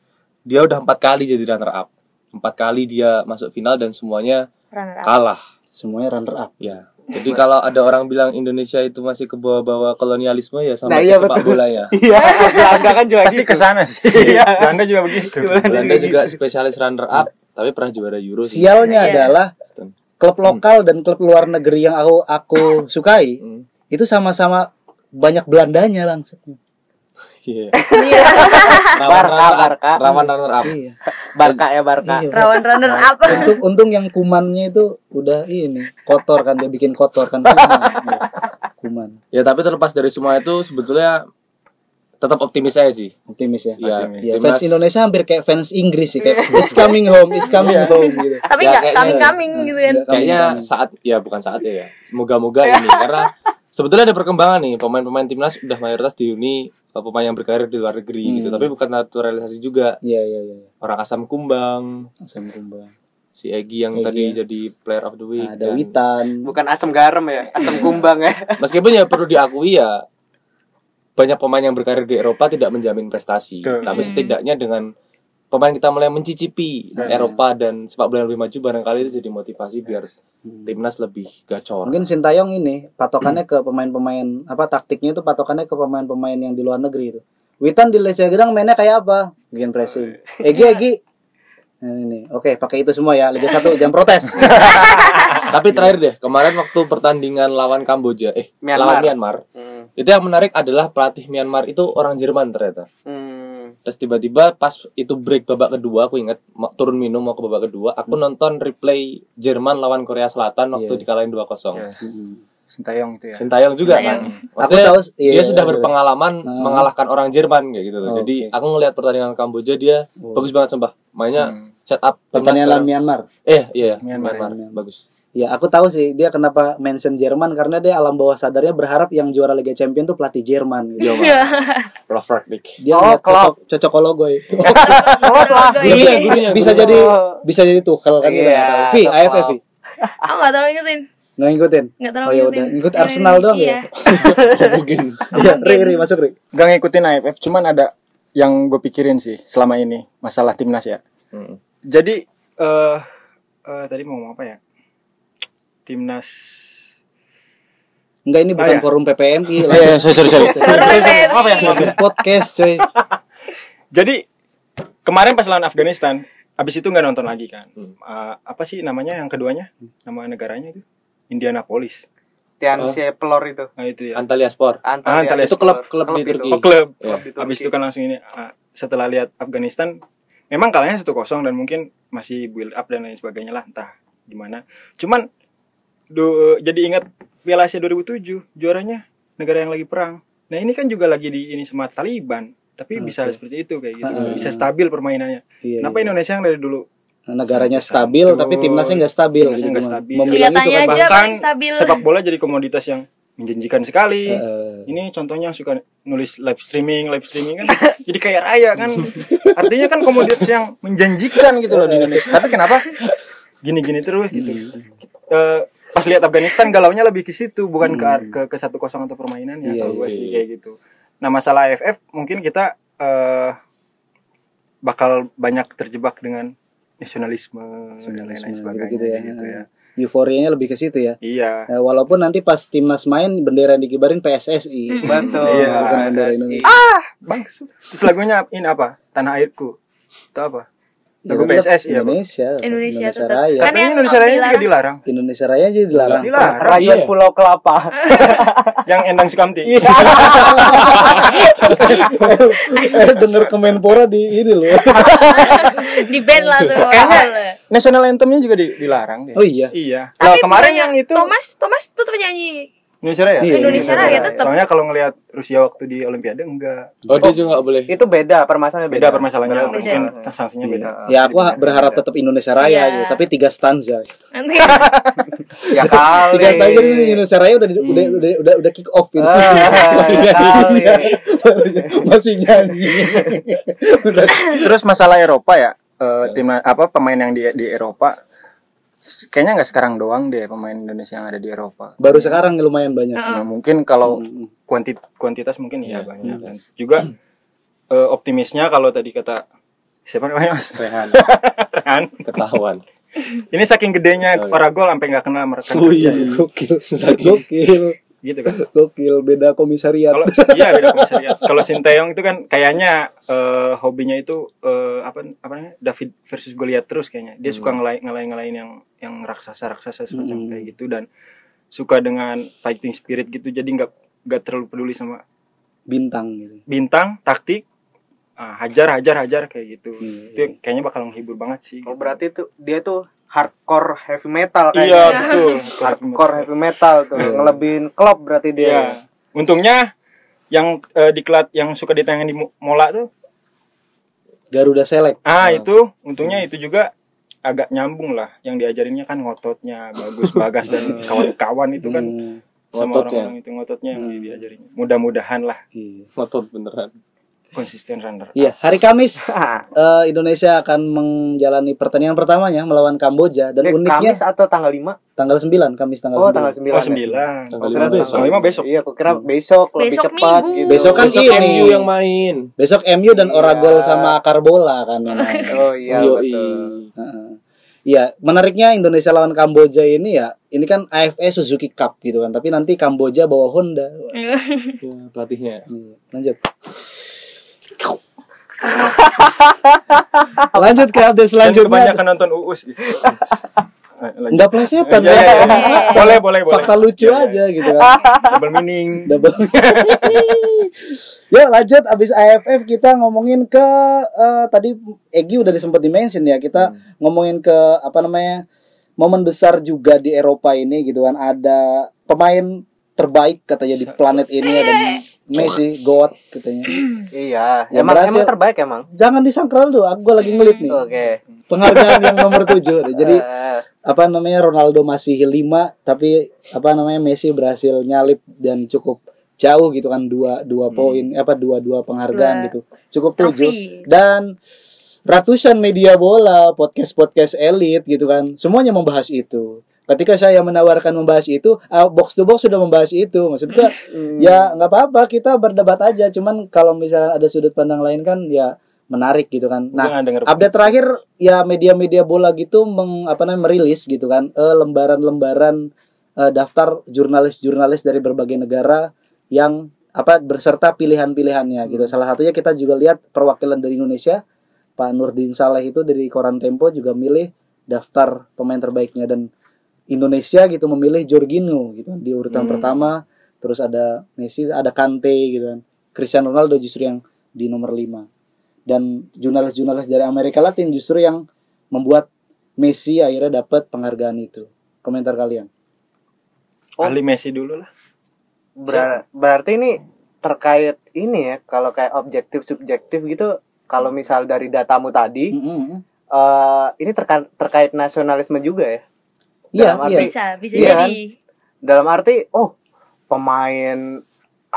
dia udah empat kali jadi runner up. Empat kali dia masuk final dan semuanya Runner up. kalah. Semuanya runner up. Ya. Jadi kalau ada orang bilang Indonesia itu masih ke bawah-bawah kolonialisme ya sama Nah, iya, sepak betul. bola ya. Iya, Belanda kan juga pasti gitu. ke sana sih Iya. Belanda juga begitu Belanda juga spesialis runner up, tapi pernah juara Euro sih. Sialnya Iya. adalah klub lokal dan klub luar negeri yang aku aku sukai Hmm. Itu sama-sama banyak Belandanya langsung. Iya. Iya. Runner up. Barca. Rawan runner up. Iya. Barca ya Barca. Iya. Rawan runner up. Untung untung yang kumannya itu udah ini kotor kan dia bikin kotor kan kuman. Iya. Kuman. Ya tapi terlepas dari semua itu sebetulnya tetap optimis saya sih. Optimis ya. Ya, Optimis. Ya, timnas- fans Indonesia hampir kayak fans Inggris sih kayak it's coming home, it's coming home gitu. Tapi Ya, nggak kayaknya- coming-coming gitu kan. Kayaknya saat ya bukan saat ya. Moga-moga ini karena sebetulnya ada perkembangan nih pemain-pemain timnas udah mayoritas dihuni eh, pemain yang berkarir di luar negeri Hmm. gitu. Tapi bukan naturalisasi juga. Iya iya iya. Orang asam kumbang, Asam kumbang. si Egi yang Egi tadi ya. jadi player of the week. Nah, ada dan- Witan. Bukan asam garam ya, asam kumbang ya. Meskipun ya perlu diakui ya banyak pemain yang berkarir di Eropa tidak menjamin prestasi. Betul. Tapi Hmm. setidaknya dengan pemain kita mulai mencicipi Yes. Eropa dan sepak bola yang lebih maju barangkali itu jadi motivasi biar Hmm. timnas lebih gacor. Mungkin Sintayong ini patokannya ke pemain-pemain apa taktiknya itu patokannya ke pemain-pemain yang di luar negeri itu. Witan di Lecce Gedang mainnya kayak apa? Bikin pressing. Egi Egi. Nah, ini. Oke, pakai itu semua ya. Liga 1 jangan protes. Tapi terakhir deh, kemarin waktu pertandingan lawan Kamboja, eh Myanmar. lawan Myanmar, Hmm. itu yang menarik adalah pelatih Myanmar itu orang Jerman ternyata. Hmm. Terus tiba-tiba pas itu break babak kedua, aku ingat ma- turun minum mau ke babak kedua, aku nonton replay Jerman lawan Korea Selatan waktu Iya. dikalahin 2-0. Yes. Hmm. Sintayong itu ya. Sintayong juga Sintayong. kan. Aku Maksudnya tahu iya, dia sudah iya, berpengalaman Hmm. mengalahkan orang Jerman kayak gitu loh. Oh, Jadi oke. aku ngelihat pertandingan Kamboja dia Oh. bagus banget sumpah. Mainnya Hmm. set up Pertandingan lawan. Myanmar. Eh, iya, Myanmar, Myanmar. Myanmar. Bagus. Ya, aku tahu sih dia kenapa mention Jerman karena dia alam bawah sadarnya berharap yang juara Liga Champion tuh pelatih Jerman. Gitu. Dia mah Rolf Ragnick. Dia Oh, cocok cocok. Gurunya, gurunya, bisa jadi bisa jadi Tuchel kan kita Iya, nggak tahu. Vi. AFF Vi. Aku gak terlalu ngikutin Nggak ngikutin. Gak terlalu Oh ya ngikutin udah, ngikut Arsenal doang Iya. ya. Mungkin. Iya, Ri, Ri masuk Ri. Gak ngikutin AFF, cuman ada yang gue pikirin sih selama ini masalah timnas ya. Hmm. Jadi eh eh, tadi mau ngomong apa ya? Timnas. Enggak ini Oh, bukan ya. forum PPMI. Eh, eh, sorry sorry sorry. Baru PPMI. Apa ya? Podcast coy. Jadi kemarin pas lawan Afghanistan, abis itu nggak nonton lagi kan? Hmm. Eh, apa sih namanya yang keduanya? Nama negaranya itu? Indianapolis. Tian Oh. Pelor itu. Nah itu ya. Antalya Sport. Antalya Antalya. Itu klub klub di Klub itu. Turki. Oh klub. Iya. di Abis Turki. itu kan langsung ini ah, setelah lihat Afghanistan memang kalahnya satu kosong dan mungkin masih build up dan lain sebagainya lah entah gimana. Cuman do, jadi ingat Piala Asia 2007 juaranya negara yang lagi perang. Nah ini kan juga lagi di ini sama Taliban tapi Oke. bisa seperti itu kayak gitu Ah, bisa stabil permainannya. Iya, Kenapa iya. Indonesia yang dari dulu negaranya Sampai stabil satu. tapi timnasnya nggak stabil Timnasnya gitu. stabil. Itu kan. Bahkan stabil sepak bola jadi komoditas yang menjanjikan sekali. Eh, Ini contohnya suka nulis live streaming, live streaming kan jadi kayak raya kan. Artinya kan komoditas yang menjanjikan gitu loh di Indonesia. Tapi kenapa gini-gini terus gitu. Eh, pas lihat Afghanistan galaunya lebih ke situ bukan ke ke ke satu kosong atau permainannya Iya, kalau gue iya, sih iya. kayak gitu. Nah masalah AFF mungkin kita eh, bakal banyak terjebak dengan nasionalisme, dan lain-lain Nasionalisme, sebagainya gitu-gitu ya. gitu ya. euforianya lebih ke situ ya. Iya. Eh, walaupun nanti pas timnas main bendera yang dikibarin PSSI. Betul. Iya, bukan bendera. Indonesia. Bang, terus lagunya ini apa? Tanah airku. Itu apa? Lagu tetap PSSI ya? Indonesia. Indonesia tetap. Raya. Kan Katanya yang Indonesia Raya juga dilarang- dilarang. Indonesia Raya aja dilarang. Dilarang. Rayuan Iya. Pulau Kelapa. Yang Endang Sukamti. eh denger Kemenpora di ini loh. di band langsung Kayaknya National Anthemnya juga di- dilarang deh. Oh iya. Iya. Tapi kemarin bukannya yang itu Thomas Thomas tetap nyanyi Indonesia Raya. Iya, Indonesia Raya tetap. Soalnya kalau ngelihat Rusia waktu di Olimpiade enggak. Oh, dia juga boleh. Itu beda permasalahannya Beda permasalahannya, Beda. mungkin sanksinya beda. Ya aku berharap tetap Indonesia Raya Iya. gitu, tapi tiga stanza. nanti Ya kali. Tiga stanza ini Indonesia Raya udah udah udah udah, udah kick off gitu. Ah, kali. Masih nyanyi. Terus masalah Eropa ya, eh, tim apa pemain yang di di Eropa kayaknya nggak sekarang doang deh pemain Indonesia yang ada di Eropa. Baru sekarang lumayan banyak. Nah, mungkin kalau Hmm. kuanti kuantitas mungkin iya Iya, banyak. iya. Dan juga eh, optimisnya kalau tadi kata siapa namanya Mas? Rehan Rehan. ketahuan. Ini saking gedenya Oh, iya. para gol sampai nggak kenal merekan Wih, kerja. gokil, gokil, Gitu kan. gokil, beda komisariat. Kalau iya beda komisariat. Kalau Sinteyong itu kan kayaknya eh, hobinya itu eh, apa apa namanya David versus Goliath terus kayaknya. Dia suka ngelain ngelain ngelain yang yang raksasa raksasa semacam Hmm. kayak gitu dan suka dengan fighting spirit gitu. Jadi nggak nggak terlalu peduli sama Bintang gitu. bintang taktik ah, hajar hajar hajar kayak gitu. Iya. Itu kayaknya bakal menghibur banget sih. Oh gitu. berarti tuh dia tuh hardcore heavy metal Iya kayaknya. betul. Hardcore heavy metal tuh. Iya. Ngelebihin klub berarti dia. Iya. Untungnya yang eh, diklat yang suka ditayangin di Mo- Mola tuh Garuda Select. Ah Oh. itu untungnya itu juga agak nyambung lah yang diajarinnya kan ngototnya bagus bagas dan kawan-kawan itu kan Hmm, sama Ngototnya. orang-orang itu ngototnya yang Hmm. diajarinnya mudah-mudahan lah iya. Ngotot beneran. Konsisten runner Iya, hari Kamis eh, Indonesia akan menjalani pertandingan pertamanya melawan Kamboja dan Eh, uniknya Kamis atau tanggal 5? tanggal 9, Kamis tanggal Oh, 9. tanggal 9. oh sembilan Tanggal Kira lima tanggal besok. Tanggal lima besok. Iya, aku kira besok, lebih Besok cepat Minggu. gitu. Besok kan Besok ini. MU yang main. Besok MU dan Iya. Oragol sama Karbola kan yang main. Oh iya, Yoi. betul. Heeh. Iya, menariknya Indonesia lawan Kamboja ini ya, ini kan AFE Suzuki Cup gitu kan, tapi nanti Kamboja bawa Honda. Ya, pelatihnya. Iya, Lanjut. Lanjut ke update dan selanjutnya. kebanyakan nonton uus gitu. Eh. Enggak plesetan Iya, ya. iya, iya. boleh boleh boleh Fakta lucu Iya, iya. aja gitu kan. double meaning Double. Yuk lanjut abis AFF kita ngomongin ke eh, tadi Egi udah sempat dimention ya kita ngomongin ke apa namanya momen besar juga di Eropa ini gitu kan ada pemain terbaik katanya di planet ini ada Messi, God katanya. Iya, Yang emang berhasil- emang terbaik emang. Jangan disangkal dulu, aku lagi ngelit nih. Oke. Penghargaan yang nomor 7. Jadi Eh, apa namanya Ronaldo masih lima tapi apa namanya Messi berhasil nyalip dan cukup jauh gitu kan dua dua poin apa dua dua penghargaan Dua gitu cukup tujuh dan ratusan media bola podcast podcast elit gitu kan semuanya membahas itu ketika saya menawarkan membahas itu ah, box to box sudah membahas itu. Maksudnya hmm. ya nggak apa-apa kita berdebat aja. Cuman kalau misalnya ada sudut pandang lain kan ya menarik gitu kan. Nah update terakhir ya media-media bola gitu meng, apa namanya merilis gitu kan. Eh, lembaran-lembaran eh, daftar jurnalis-jurnalis dari berbagai negara yang apa berserta pilihan-pilihannya gitu. Salah satunya kita juga lihat perwakilan dari Indonesia Pak Nurdin Saleh itu dari Koran Tempo juga milih daftar pemain terbaiknya. Dan Indonesia gitu memilih Jorginho gitu kan, di urutan Hmm. pertama. Terus ada Messi ada Kante gitu kan. Cristiano Ronaldo justru yang di nomor 5 dan jurnalis-jurnalis dari Amerika Latin justru yang membuat Messi akhirnya dapat penghargaan itu. Komentar kalian? Oh. ahli Messi dulu lah. Ber- berarti ini terkait ini ya kalau kayak objektif subjektif gitu kalau misal dari datamu tadi Mm-mm. eh ini terka- terkait nasionalisme juga ya iya iya Bisa, bisa Iya kan? jadi. dalam arti oh pemain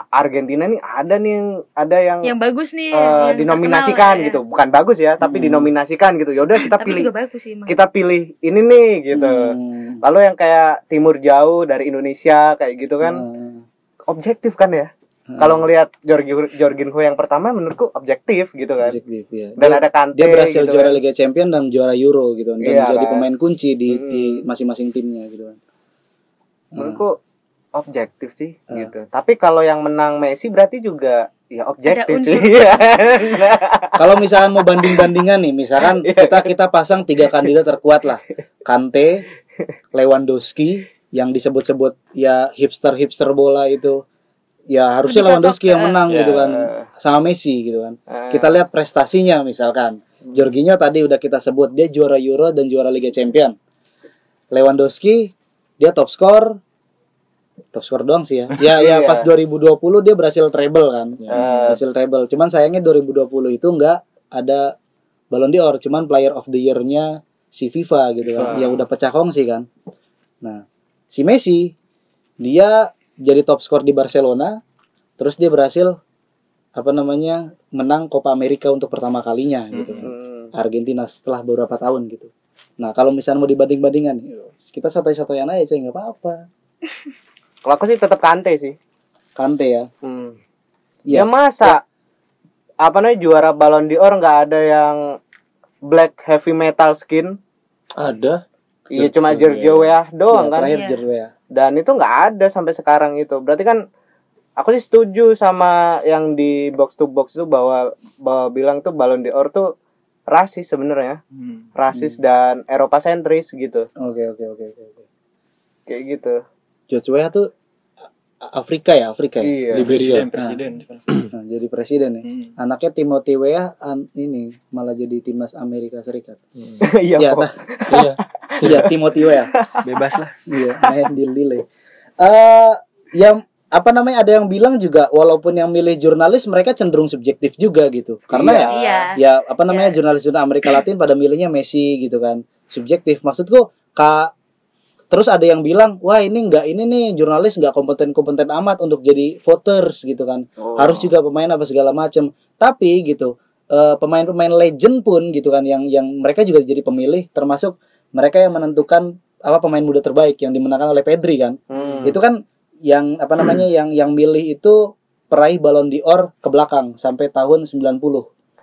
Argentina nih ada nih yang ada yang, Yang bagus nih. eh, yang dinominasikan terkenal, gitu bukan bagus ya tapi Hmm. dinominasikan gitu yaudah kita Tapi pilih juga bagus sih emang. kita pilih ini nih gitu Hmm. lalu yang kayak timur jauh dari Indonesia kayak gitu kan Hmm. objektif kan ya Hmm. kalau ngelihat Jorginho yang pertama menurutku objektif gitu kan Objektif, ya. dan dia, ada Kante dia berhasil gitu juara kan. Liga Champion dan juara Euro gitu kan dan Iya jadi kan. pemain kunci di Hmm. di masing-masing timnya gitu kan menurutku objektif sih Hmm. gitu tapi kalau yang menang Messi berarti juga ya objektif sih Iya. Kalau misalkan mau banding-bandingan nih, misalkan Iya. kita kita pasang tiga kandidat terkuat lah. Kante, Lewandowski yang disebut-sebut ya hipster-hipster bola itu. Ya harusnya Lewandowski yang ke- menang Ya. gitu kan sama Messi gitu kan. Eh, Kita lihat prestasinya misalkan. Jorginho tadi udah kita sebut dia juara Euro dan juara Liga Champion. Lewandowski dia top skor top skor doang sih ya. Ya ya Iya. pas 2020 dia berhasil treble kan. Eh. Berhasil treble. Cuman sayangnya 2020 itu enggak ada Ballon d'Or, cuman player of the year-nya si FIFA gitu kan. FIFA. Yang udah pecah kongsi kan. Nah, si Messi dia jadi top skor di Barcelona, terus dia berhasil apa namanya menang Copa America untuk pertama kalinya gitu kan. hmm. Argentina setelah beberapa tahun gitu. Nah kalau misalnya mau dibanding-bandingkan, kita sotoy-sotoyan aja coy nggak apa-apa. kalau aku sih tetap Kante sih Kante ya. hmm. Iya. ya masa apa namanya juara Ballon d'Or nggak ada yang black heavy metal skin Ada. iya cuma Weah doang Ya, kan Terakhir ya. Dan itu nggak ada sampai sekarang itu berarti kan aku sih setuju sama yang di box to box itu bahwa bahwa bilang tuh Ballon d'Or tuh rasis sebenarnya Hmm. rasis dan Eropa sentris gitu Oke oke oke oke. oke. kayak gitu George Weah tuh Afrika ya Afrika ya. iya Liberia. Presiden, presiden. Nah, jadi presiden ya. Hmm. Anaknya Timothy Weah an- ini malah jadi timnas Amerika Serikat. Hmm. iya Iya, kok. tah. Iya. iya Timothy Weah. Bebas lah. Iya, main di Lille. Eh yang apa namanya ada yang bilang juga walaupun yang milih jurnalis mereka cenderung subjektif juga gitu. Karena Iya. ya Iya. ya apa namanya jurnalis-jurnalis Amerika Latin pada milihnya Messi gitu kan subjektif maksudku kak terus ada yang bilang wah ini enggak ini nih jurnalis nggak kompeten kompeten amat untuk jadi voters gitu kan Oh. harus juga pemain apa segala macam tapi gitu eh, pemain-pemain legend pun gitu kan yang yang mereka juga jadi pemilih termasuk mereka yang menentukan apa pemain muda terbaik yang dimenangkan oleh Pedri kan Hmm. itu kan yang apa namanya yang yang milih itu peraih Ballon d'Or ke belakang sampai tahun 90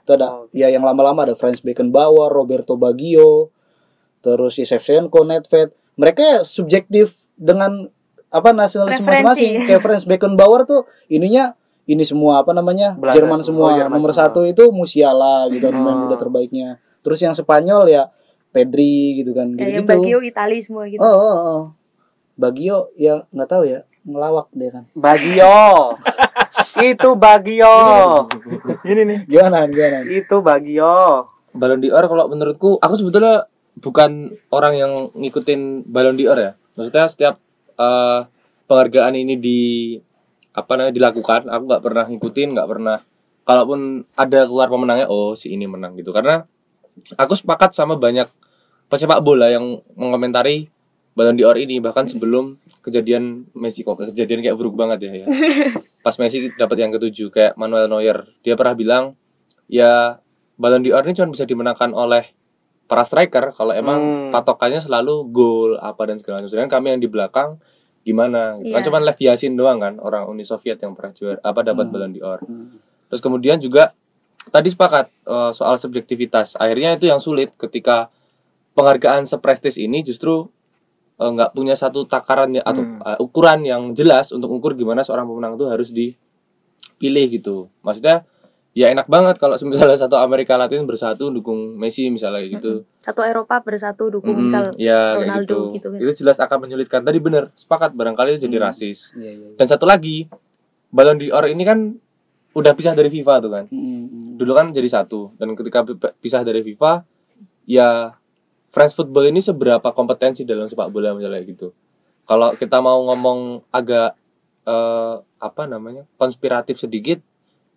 itu ada Oh. ya yang lama-lama ada Franz Beckenbauer, Roberto Baggio, terus si Shevchenko, Nedved. Mereka ya subjektif dengan apa nasionalis Preferensi. masing-masing. Kayak Franz Beckenbauer tuh ininya ini semua apa namanya Belanda Jerman semua, semua. Jerman Nomor semua. satu itu Musiala gitu kan pemain Oh. muda terbaiknya. Terus yang Spanyol ya Pedri gitu kan Ya, gitu yang Bagio Itali semua gitu. Oh, oh, oh. Bagio ya nggak tahu ya ngelawak dia kan. Bagio itu Bagio Ini nih. Gimana gimana? itu Bagio Ballon d'Or kalau menurutku aku sebetulnya bukan orang yang ngikutin Ballon d'Or ya. Maksudnya setiap eh, penghargaan ini di apa namanya dilakukan aku nggak pernah ngikutin nggak pernah kalaupun ada keluar pemenangnya oh si ini menang gitu karena aku sepakat sama banyak pesepak bola yang mengomentari Ballon d'Or ini bahkan sebelum kejadian Messi kok kejadian kayak buruk banget ya, ya. pas Messi dapat yang ketujuh kayak Manuel Neuer dia pernah bilang ya Ballon d'Or ini cuma bisa dimenangkan oleh para striker kalau emang Hmm. patokannya selalu gol apa dan segala macam sedangkan kami yang di belakang gimana gitu. kan Iya. cuma Lev Yashin doang kan orang Uni Soviet yang pernah juara apa dapat Hmm. Ballon d'Or Hmm. Terus kemudian juga tadi sepakat eh, soal subjektivitas. Akhirnya itu yang sulit ketika penghargaan seprestis ini justru eh, nggak punya satu takaran ya, atau Hmm. eh, ukuran yang jelas untuk ukur gimana seorang pemenang itu harus dipilih gitu. Maksudnya ya enak banget kalau misalnya satu Amerika Latin bersatu dukung Messi misalnya gitu. Satu Eropa bersatu dukung Mm, misal ya kayak Ronaldo gitu. gitu kan. Itu jelas akan menyulitkan. Tadi bener sepakat barangkali itu jadi Hmm. rasis. Iya, iya. Dan satu lagi Ballon d'Or ini kan udah pisah dari FIFA tuh kan Hmm. dulu kan jadi satu dan ketika pi- pisah dari FIFA ya French football ini seberapa kompetensi dalam sepak bola misalnya gitu kalau kita mau ngomong agak eh, apa namanya konspiratif sedikit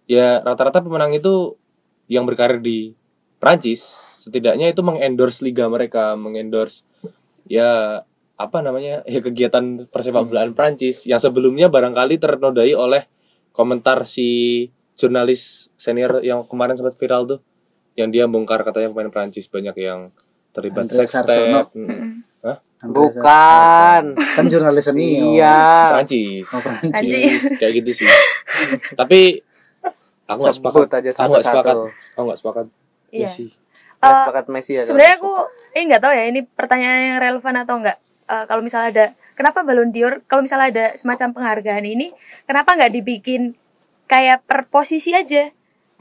ya rata-rata pemenang itu yang berkarir di Prancis setidaknya itu mengendorse liga mereka mengendorse ya apa namanya ya kegiatan persepak bolaan Prancis yang sebelumnya barangkali ternodai oleh komentar si jurnalis senior yang kemarin sempat viral tuh yang dia bongkar katanya pemain Prancis banyak yang terlibat Andre sex Sarsono. tape Mm. Andre Bukan. Kan jurnalis senior. Iya. Prancis Oh, Prancis. Prancis. kayak gitu sih tapi aku nggak sepakat Sebut aja aku nggak sepakat satu-satu. aku nggak sepakat Iya. Messi Nggak Eh, sepakat Messi ya. sebenarnya aku eh nggak tahu ya ini pertanyaan yang relevan atau enggak Eh, kalau misalnya ada kenapa Ballon d'Or kalau misalnya ada semacam penghargaan ini kenapa nggak dibikin kayak per posisi aja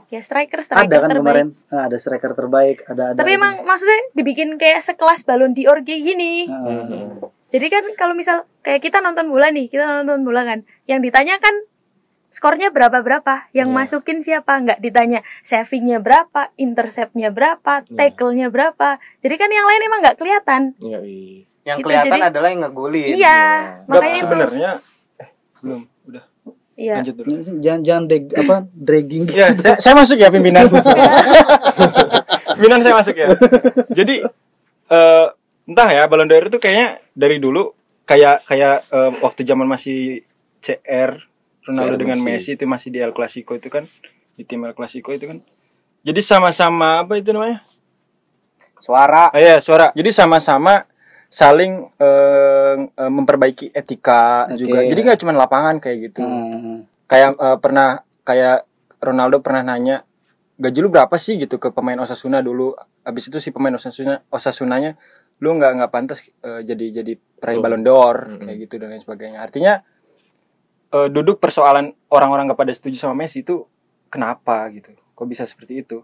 ya striker striker Ada kan terbaik kemarin nah, ada striker terbaik, ada ada. tapi ada. emang maksudnya dibikin kayak sekelas Ballon d'Or kayak gini Mhm. jadi kan kalau misal kayak kita nonton bola nih kita nonton bola kan yang ditanya kan skornya berapa berapa? Yang Iya. masukin siapa? Nggak ditanya savingnya berapa interceptnya berapa Iya. tackle-nya berapa. Jadi kan yang lain emang nggak kelihatan. Iya, iya. Yang gitu, kelihatan jadi- adalah yang ngegulin. iya Enggak, makanya itu. sebenarnya eh belum udah. Iya. Lanjut dulu. Jangan jangan deg, apa dragging. ya saya, saya masuk ya pimpinan. Pimpinan saya masuk ya. Jadi eh entah ya Ballon d'Or itu kayaknya dari dulu kayak kayak eh, waktu zaman masih CR Ronaldo dengan Messi. Messi itu masih di El Clasico itu kan di tim El Clasico itu kan jadi sama-sama apa itu namanya Suara. Ah, iya, suara. Jadi sama-sama saling eh, eh, memperbaiki etika Oke. juga. Jadi nggak cuma lapangan kayak gitu. Hmm. Kayak eh, pernah kayak Ronaldo pernah nanya gaji lu berapa sih gitu ke pemain Osasuna dulu. Habis itu si pemain Osasuna Osasunanya lu nggak nggak pantas eh, jadi jadi peraih Oh. Ballon d'Or Mm-mm. kayak gitu dan lain sebagainya. Artinya eh, duduk persoalan orang-orang nggak pada setuju sama Messi itu kenapa gitu? Kok bisa seperti itu?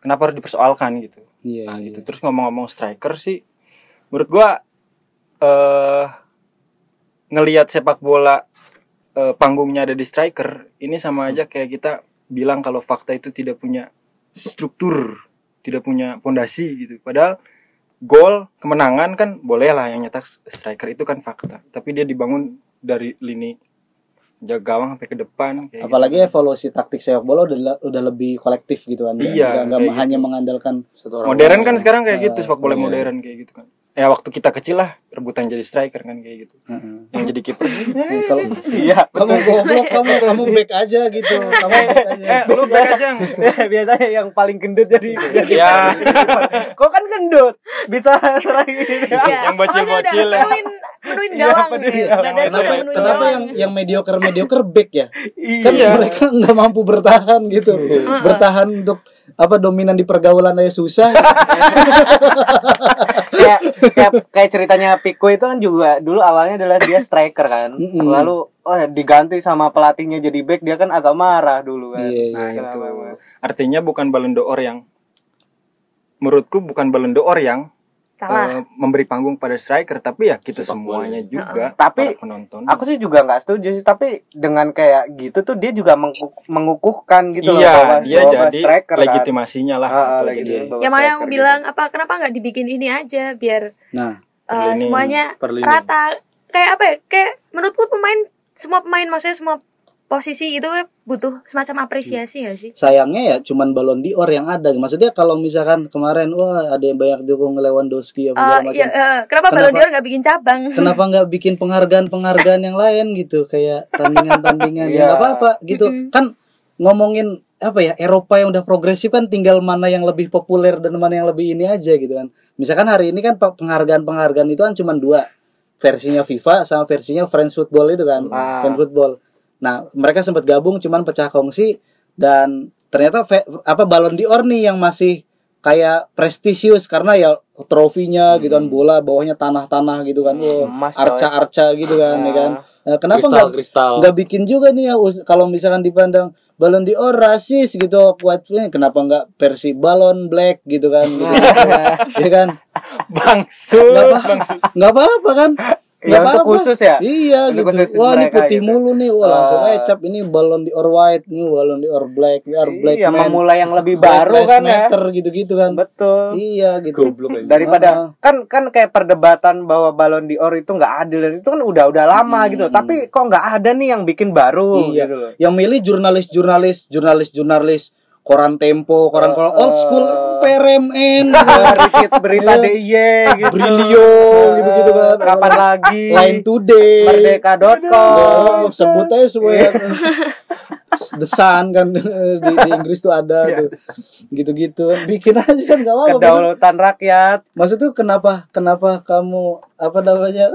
Kenapa harus dipersoalkan gitu? Iya, Nah, iya. gitu. Terus ngomong-ngomong striker sih, menurut gua eh ngelihat sepak bola eh, panggungnya ada di striker, ini sama aja kayak kita bilang kalau fakta itu tidak punya struktur, tidak punya pondasi gitu. Padahal gol kemenangan kan boleh lah yang nyetak striker itu kan fakta, tapi dia dibangun dari lini jaga gawang sampai ke depan kayak Apalagi gitu. evolusi taktik sepak bola udah udah lebih kolektif gitu kan. Iya, nggak- hanya gitu. mengandalkan Satu orang modern kan orang. sekarang kayak gitu Eh, sepak bola iya. modern kayak gitu kan ya waktu kita kecil lah rebutan jadi striker kan kayak gitu Heeh. yang jadi kiper kalau Iya. kamu goblok kamu kamu back aja gitu. Kamu back aja. eh lu back aja yang Biasanya yang paling gendut jadi jadi ya Kok kan gendut? Bisa serang gitu. Iya. Yang bocil-bocil Maksudnya ya. menuin menuin Iya, gawang menuin ya. Kenapa, kenapa yang yang mediocre mediocre back ya? Kan iya mereka nggak mampu bertahan gitu. Bertahan untuk apa dominan di pergaulan aja susah. kayak, kayak kayak ceritanya Pico itu kan juga dulu awalnya adalah dia striker kan. Mm-mm. Lalu oh diganti sama pelatihnya jadi back dia kan agak marah dulu kan. Iya, iya. nah itu artinya bukan Ballon d'Or yang menurutku bukan Ballon d'Or yang Salah. eh, memberi panggung pada striker tapi ya kita Sepak semuanya bola. juga Tapi para penonton Aku sih juga nggak setuju sih, tapi dengan kayak gitu tuh dia juga mengukuhkan gitu loh iya bahwa, dia bahwa jadi striker kan. legitimasinya lah Ah, ah, Itu legitim- legitim. bahwa Ya makanya aku striker bilang gitu. apa kenapa nggak dibikin ini aja biar Nah, lini. semuanya Per lini. rata kayak apa ya kayak menurutku pemain semua pemain maksudnya semua posisi itu kan butuh semacam apresiasi gak sih? sayangnya ya cuman Ballon d'Or yang ada. Maksudnya kalau misalkan kemarin wah ada yang banyak dukung Lewandowski apa Eh, macam. iya, eh, kenapa Kenapa? Ballon d'Or nggak bikin cabang? kenapa nggak bikin penghargaan-penghargaan yang lain gitu? Kayak tandingan-tandingan ya nggak apa-apa gitu. Kan ngomongin apa ya Eropa yang udah progresif kan tinggal mana yang lebih populer dan mana yang lebih ini aja gitu kan. Misalkan hari ini kan pe- penghargaan-penghargaan itu kan cuma dua. Versinya FIFA sama versinya French Football itu kan. Ah. French Football nah mereka sempat gabung cuman pecah kongsi dan ternyata fe- apa Ballon d'Or nih yang masih kayak prestisius karena ya trofinya gitu kan bola bawahnya tanah-tanah gitu kan coy. arca-arca gitu kan ya kan Nah, kenapa nggak bikin juga nih ya kalau misalkan dipandang balon d'Or rasis gitu white kenapa nggak versi balon black gitu kan gitu. ya kan Bangsu, nggak apa bangsu. nggak apa-apa kan Ya, untuk apa-apa. khusus ya? iya Untuk gitu khusus wah ini putih gitu. mulu nih wah langsung Ah. eh cap ini balon d'Or white nih balon d'Or black we are black Iya, man memulai yang lebih Black baru kan ya. matter gitu-gitu kan Betul. iya gitu goblok. Daripada Ah. kan kan kayak perdebatan bahwa Ballon d'Or itu nggak adil itu kan udah udah lama gitu. Tapi kok nggak ada nih yang bikin baru Iya. gitu loh. yang milih jurnalis-jurnalis jurnalis-jurnalis koran Tempo, koran koran old school PRMN, Berita, berita Iya. DIY gitu. Brilio gitu-gitu kan. Kapan lagi? Line Today, Merdeka.com. Oh, sebut aja semua yang The Sun kan di, di Inggris tuh ada tuh gitu-gitu bikin aja kan gak apa-apa Kedaulatan rakyat. maksud tuh kenapa kenapa kamu apa namanya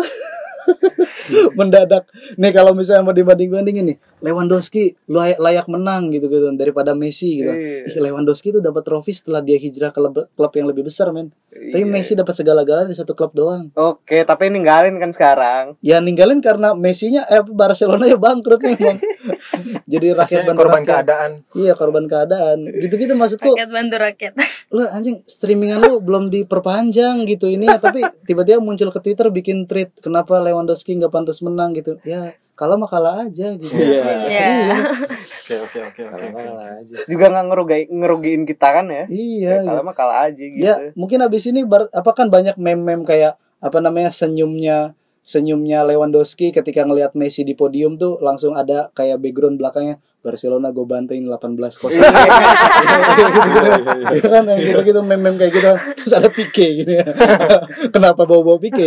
mendadak nih kalau misalnya mau dibanding bandingin nih Lewandowski layak, layak menang gitu gitu daripada Messi gitu Iya. Ih, Lewandowski itu dapat trofi setelah dia hijrah ke klub, klub yang lebih besar men tapi Iya. Messi dapat segala-galanya di satu klub doang Oke, tapi ninggalin kan sekarang. ya ninggalin karena Messi-nya eh Barcelona ya bangkrut memang jadi rakyat bantu korban rakyat. keadaan. iya korban keadaan gitu-gitu maksudku Rakyat bantu rakyat. Lu anjing streamingan lu belum diperpanjang gitu ini ya tapi tiba-tiba muncul ke Twitter bikin tweet kenapa Lewandowski nggak pantas menang gitu ya kalah mah kalah aja gitu Iya. Ya. Oke, oke, oke, oke. oke. aja Juga nggak ngerugiin, ngerugiin kita kan ya. iya Ya, kalau gitu. mah kalah aja gitu. ya mungkin abis ini bar, apa kan banyak meme-meme kayak apa namanya senyumnya senyumnya Lewandowski ketika ngelihat Messi di podium tuh langsung ada kayak background belakangnya Barcelona gue banting 18 kosong. Iya kan yang gitu-gitu meme-meme kayak gitu terus ada Pique gitu ya. Kenapa bawa-bawa Pique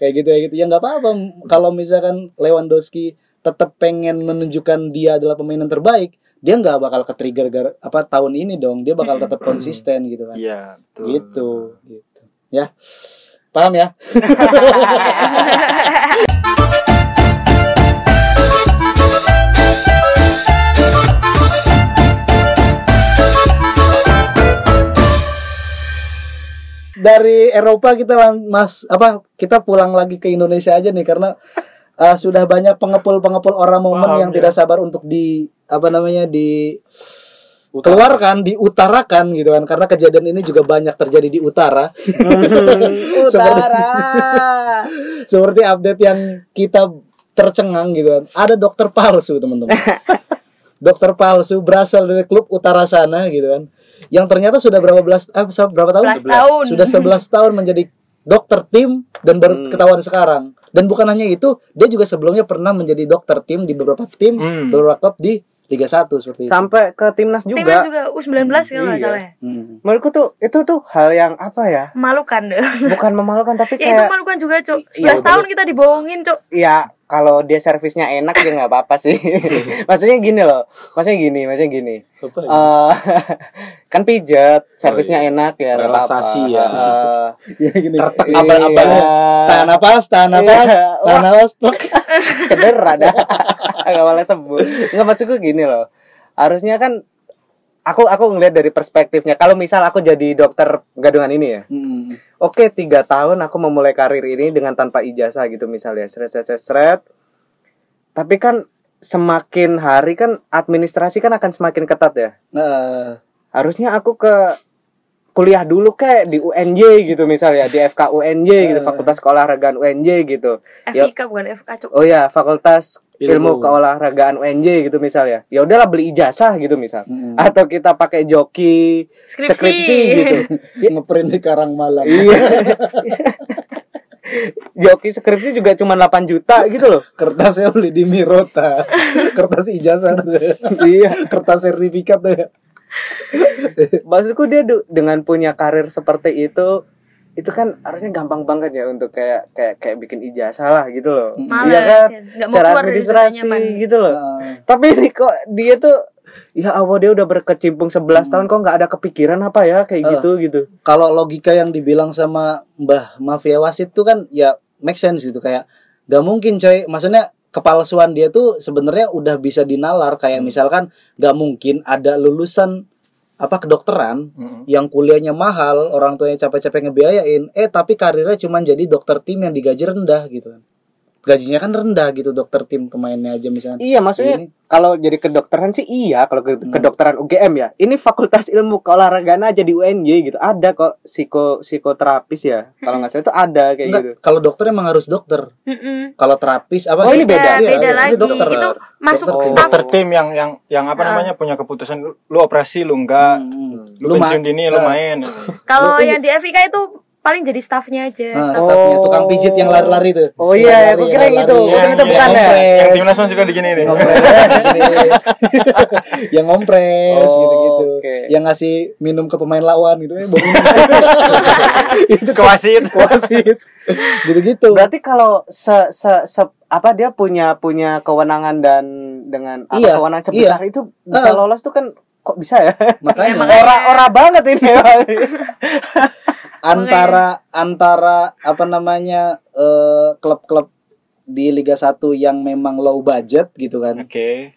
kayak gitu ya gitu. Ya nggak apa-apa. Kalau misalkan Lewandowski tetap pengen menunjukkan dia adalah pemain yang terbaik dia nggak bakal ke trigger gar- apa tahun ini dong. Dia bakal tetap konsisten gitu kan. Iya, betul. gitu gitu. Ya paham ya dari Eropa kita lang mas apa kita pulang lagi ke Indonesia aja nih karena uh, sudah banyak pengepul-pengepul orang momen Paham, yang ya. tidak sabar untuk di apa namanya di keluarkan diutarakan gitu kan karena kejadian ini juga banyak terjadi di utara Utara. seperti update yang kita tercengang gitu kan ada dokter palsu teman-teman dokter palsu berasal dari klub utara sana gitu kan yang ternyata sudah berapa belas eh, berapa tahun 11 tahun. sudah 11 tahun menjadi dokter tim dan baru Hmm. ketahuan sekarang dan bukan hanya itu dia juga sebelumnya pernah menjadi dokter tim di beberapa tim Hmm. beberapa klub di Liga 1 seperti itu Sampai ke timnas juga. Timnas juga U19 kalau nggak Iya. salah ya. Hmm. Menurutku tuh itu tuh hal yang apa ya? Memalukan deh. Bukan memalukan tapi ya itu kayak memalukan juga, Cuk. 11 Iya, tahun kita dibohongin, Cuk. ya kalau dia servisnya enak ya nggak apa-apa sih. maksudnya gini loh. Maksudnya gini, maksudnya gini. Apa ya? Eh, kan pijet, servisnya enak ya, nggak apa-apa. Relaksasi ya. Heeh. ya gini Tertek Iya. abal-abalnya. tahan napas tahan napas Iya. tahan napas cedera dah nggak boleh sembuh nggak maksudku gini loh harusnya kan aku aku ngelihat dari perspektifnya kalau misal aku jadi dokter gadungan ini ya Hmm. oke tiga tahun aku memulai karir ini dengan tanpa ijazah gitu misalnya seret seret seret, seret. tapi kan semakin hari kan administrasi kan akan semakin ketat ya Nah, harusnya aku ke kuliah dulu kayak di UNJ gitu misalnya di FK UNJ gitu Eh. Fakultas Keolahragaan UNJ gitu Ya. FIK bukan FK, Cuk. Oh ya, Fakultas Ilmu, Ilmu. Keolahragaan UNJ gitu misalnya. Ya udahlah beli ijazah gitu misal. hmm. Atau kita pakai joki Skripsi. gitu. ngeprint di Karang Malang iya. joki skripsi juga cuma 8 juta gitu loh Kertasnya beli di Mirota. Kertas ijazah iya Kertas sertifikat tuh. maksudku dia dengan punya karir seperti itu itu kan harusnya gampang banget ya untuk kayak kayak kayak bikin ijazah lah gitu loh. Males Iya kan? ya, nggak mau secara keluar dari zona administrasi gitu loh. Nah, tapi ini kok dia tuh ya Allah dia udah berkecimpung 11 tahun kok nggak ada kepikiran apa ya? Kayak Eh. gitu gitu. Kalau logika yang dibilang sama Mbah Mafia Wasit tuh kan ya make sense gitu. Kayak gak mungkin coy. Maksudnya kepalsuan dia tuh sebenarnya udah bisa dinalar. Kayak misalkan gak mungkin ada lulusan apa kedokteran Mm-mm. yang kuliahnya mahal orang tuanya capek-capek ngebiayain eh tapi karirnya cuma jadi dokter tim yang digaji rendah gitu kan gajinya kan rendah gitu dokter tim pemainnya aja misalnya iya maksudnya kalau jadi kedokteran sih iya kalau ke- Hmm. kedokteran UGM ya ini fakultas ilmu keolahragaan aja di UNY gitu ada kok psiko psikoterapis ya kalau nggak salah itu ada kayak Enggak, gitu kalau dokter emang harus dokter kalau terapis apa Oh, ini beda. Beda, Iya, beda iya, ini lagi. dokter. Itu masuk Dokter. staff. dokter tim yang yang yang apa Ah. namanya punya keputusan lu, lu operasi lu enggak Hmm. lu, ma- pensiun dini lu main Kalau Lu- yang di FIK itu paling jadi staffnya aja. Nah, staff. staffnya Oh. tukang pijit yang lari-lari tuh. Oh iya, aku kira yang gitu. lari, Aku yang- kira itu bukan ya? yang timnas masuk suka digini nih yang ngompres Oh, gitu-gitu. oke. Yang ngasih minum ke pemain lawan gitu ya, itu ke wasit wasit. Gitu-gitu. Berarti kalau se, se, se- apa dia punya punya kewenangan dan dengan apa Iya, kewenangan sebesar itu bisa Ah. lolos tuh kan kok bisa ya? Makanya Makanya. Ora ora banget ini. antara antara apa namanya eh, klub-klub di Liga 1 yang memang low budget gitu kan. Oke.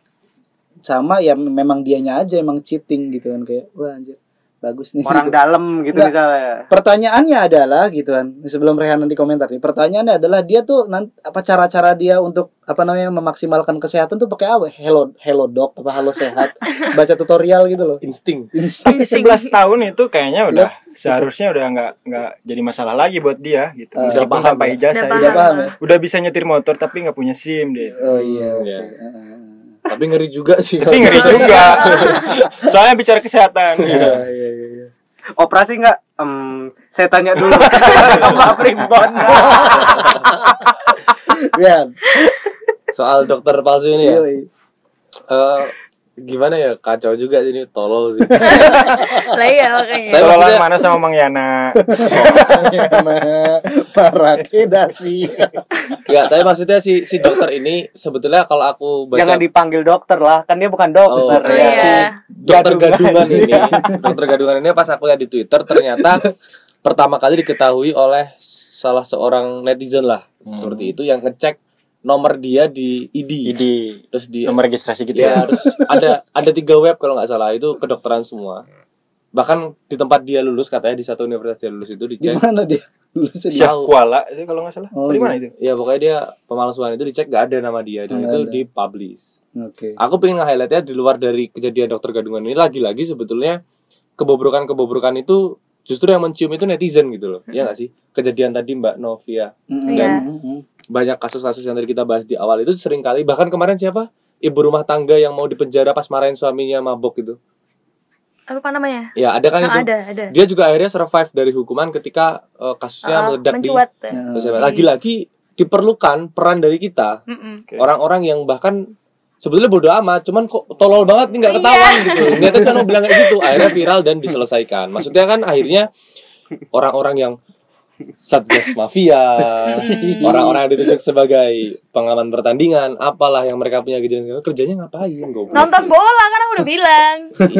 Sama ya memang dianya aja emang cheating gitu kan kayak wah anjir bagus nih Orang gitu. dalam gitu Nggak. misalnya. pertanyaannya adalah gitu kan sebelum Rehan di komentar nih pertanyaannya adalah dia tuh nanti apa cara-cara dia untuk apa namanya memaksimalkan kesehatan tuh pakai apa hello hello dok apa halo sehat baca tutorial gitu loh insting instan tapi 11 tahun itu kayaknya udah seharusnya udah nggak nggak jadi masalah lagi buat dia gitu Eh, meskipun udah paham tanpa ya. ijazah Udah paham ya udah bisa nyetir motor tapi nggak punya sim dia oh iya oke. Iya. Heeh. Tapi ngeri juga sih tapi ngeri juga soalnya bicara kesehatan Iya, gitu. iya, iya, iya. Operasi enggak? Em, saya tanya dulu sama Primbon. Iya. soal dokter palsu ini ya Yoi. Gimana ya kacau juga sih ini tolol sih Lah iya makanya. Tapi Tolong maksudnya- mana sama Mang Yana Nah, Parakedasi. ya tapi maksudnya si si dokter ini sebetulnya kalau aku baca Jangan dipanggil dokter lah, kan dia bukan dokter. Oh, ya. iya. dokter gadungan Gadungan. ini dokter gadungan ini pas aku lihat di twitter ternyata pertama kali diketahui oleh salah seorang netizen lah Hmm. seperti itu yang ngecek nomor dia di ID, di terus di nomor registrasi gitu ya ya terus ada ada tiga web kalau nggak salah itu kedokteran semua bahkan di tempat dia lulus katanya di satu universitas dia lulus itu Di dicek mana dia? Lulusnya di- Syah Kuala itu kalau nggak salah Oh, di mana iya. itu ya pokoknya dia pemalsuan itu dicek nggak ada nama dia dan itu ada. dipublish Oke. aku pengen nge-highlightnya di luar dari kejadian dokter gadungan ini lagi-lagi sebetulnya kebobrokan-kebobrokan itu justru yang mencium itu netizen gitu loh ya nggak sih kejadian tadi mbak Novia Mm-mm. Iya. Mm-mm. Banyak kasus-kasus yang tadi kita bahas di awal itu sering kali bahkan kemarin siapa ibu rumah tangga yang mau dipenjara pas marahin suaminya mabok itu Apa namanya? ya ada kan Oh, itu ada, ada. dia juga akhirnya survive dari hukuman ketika eh, kasusnya Ah, meledak di mencuat. Nah, sosial media. lagi-lagi diperlukan peran dari kita Mm-mm. Orang-orang yang bahkan sebetulnya bodo amat cuman kok tolol banget nih nggak Iya. ketahuan gitu ternyata cuma bilang kayak gitu akhirnya viral dan diselesaikan maksudnya kan akhirnya orang-orang yang satgas mafia orang-orang yang ditunjuk sebagai pengaman pertandingan apalah yang mereka punya kejadian kerjanya ngapain goblok Nonton bola kan aku udah bilang.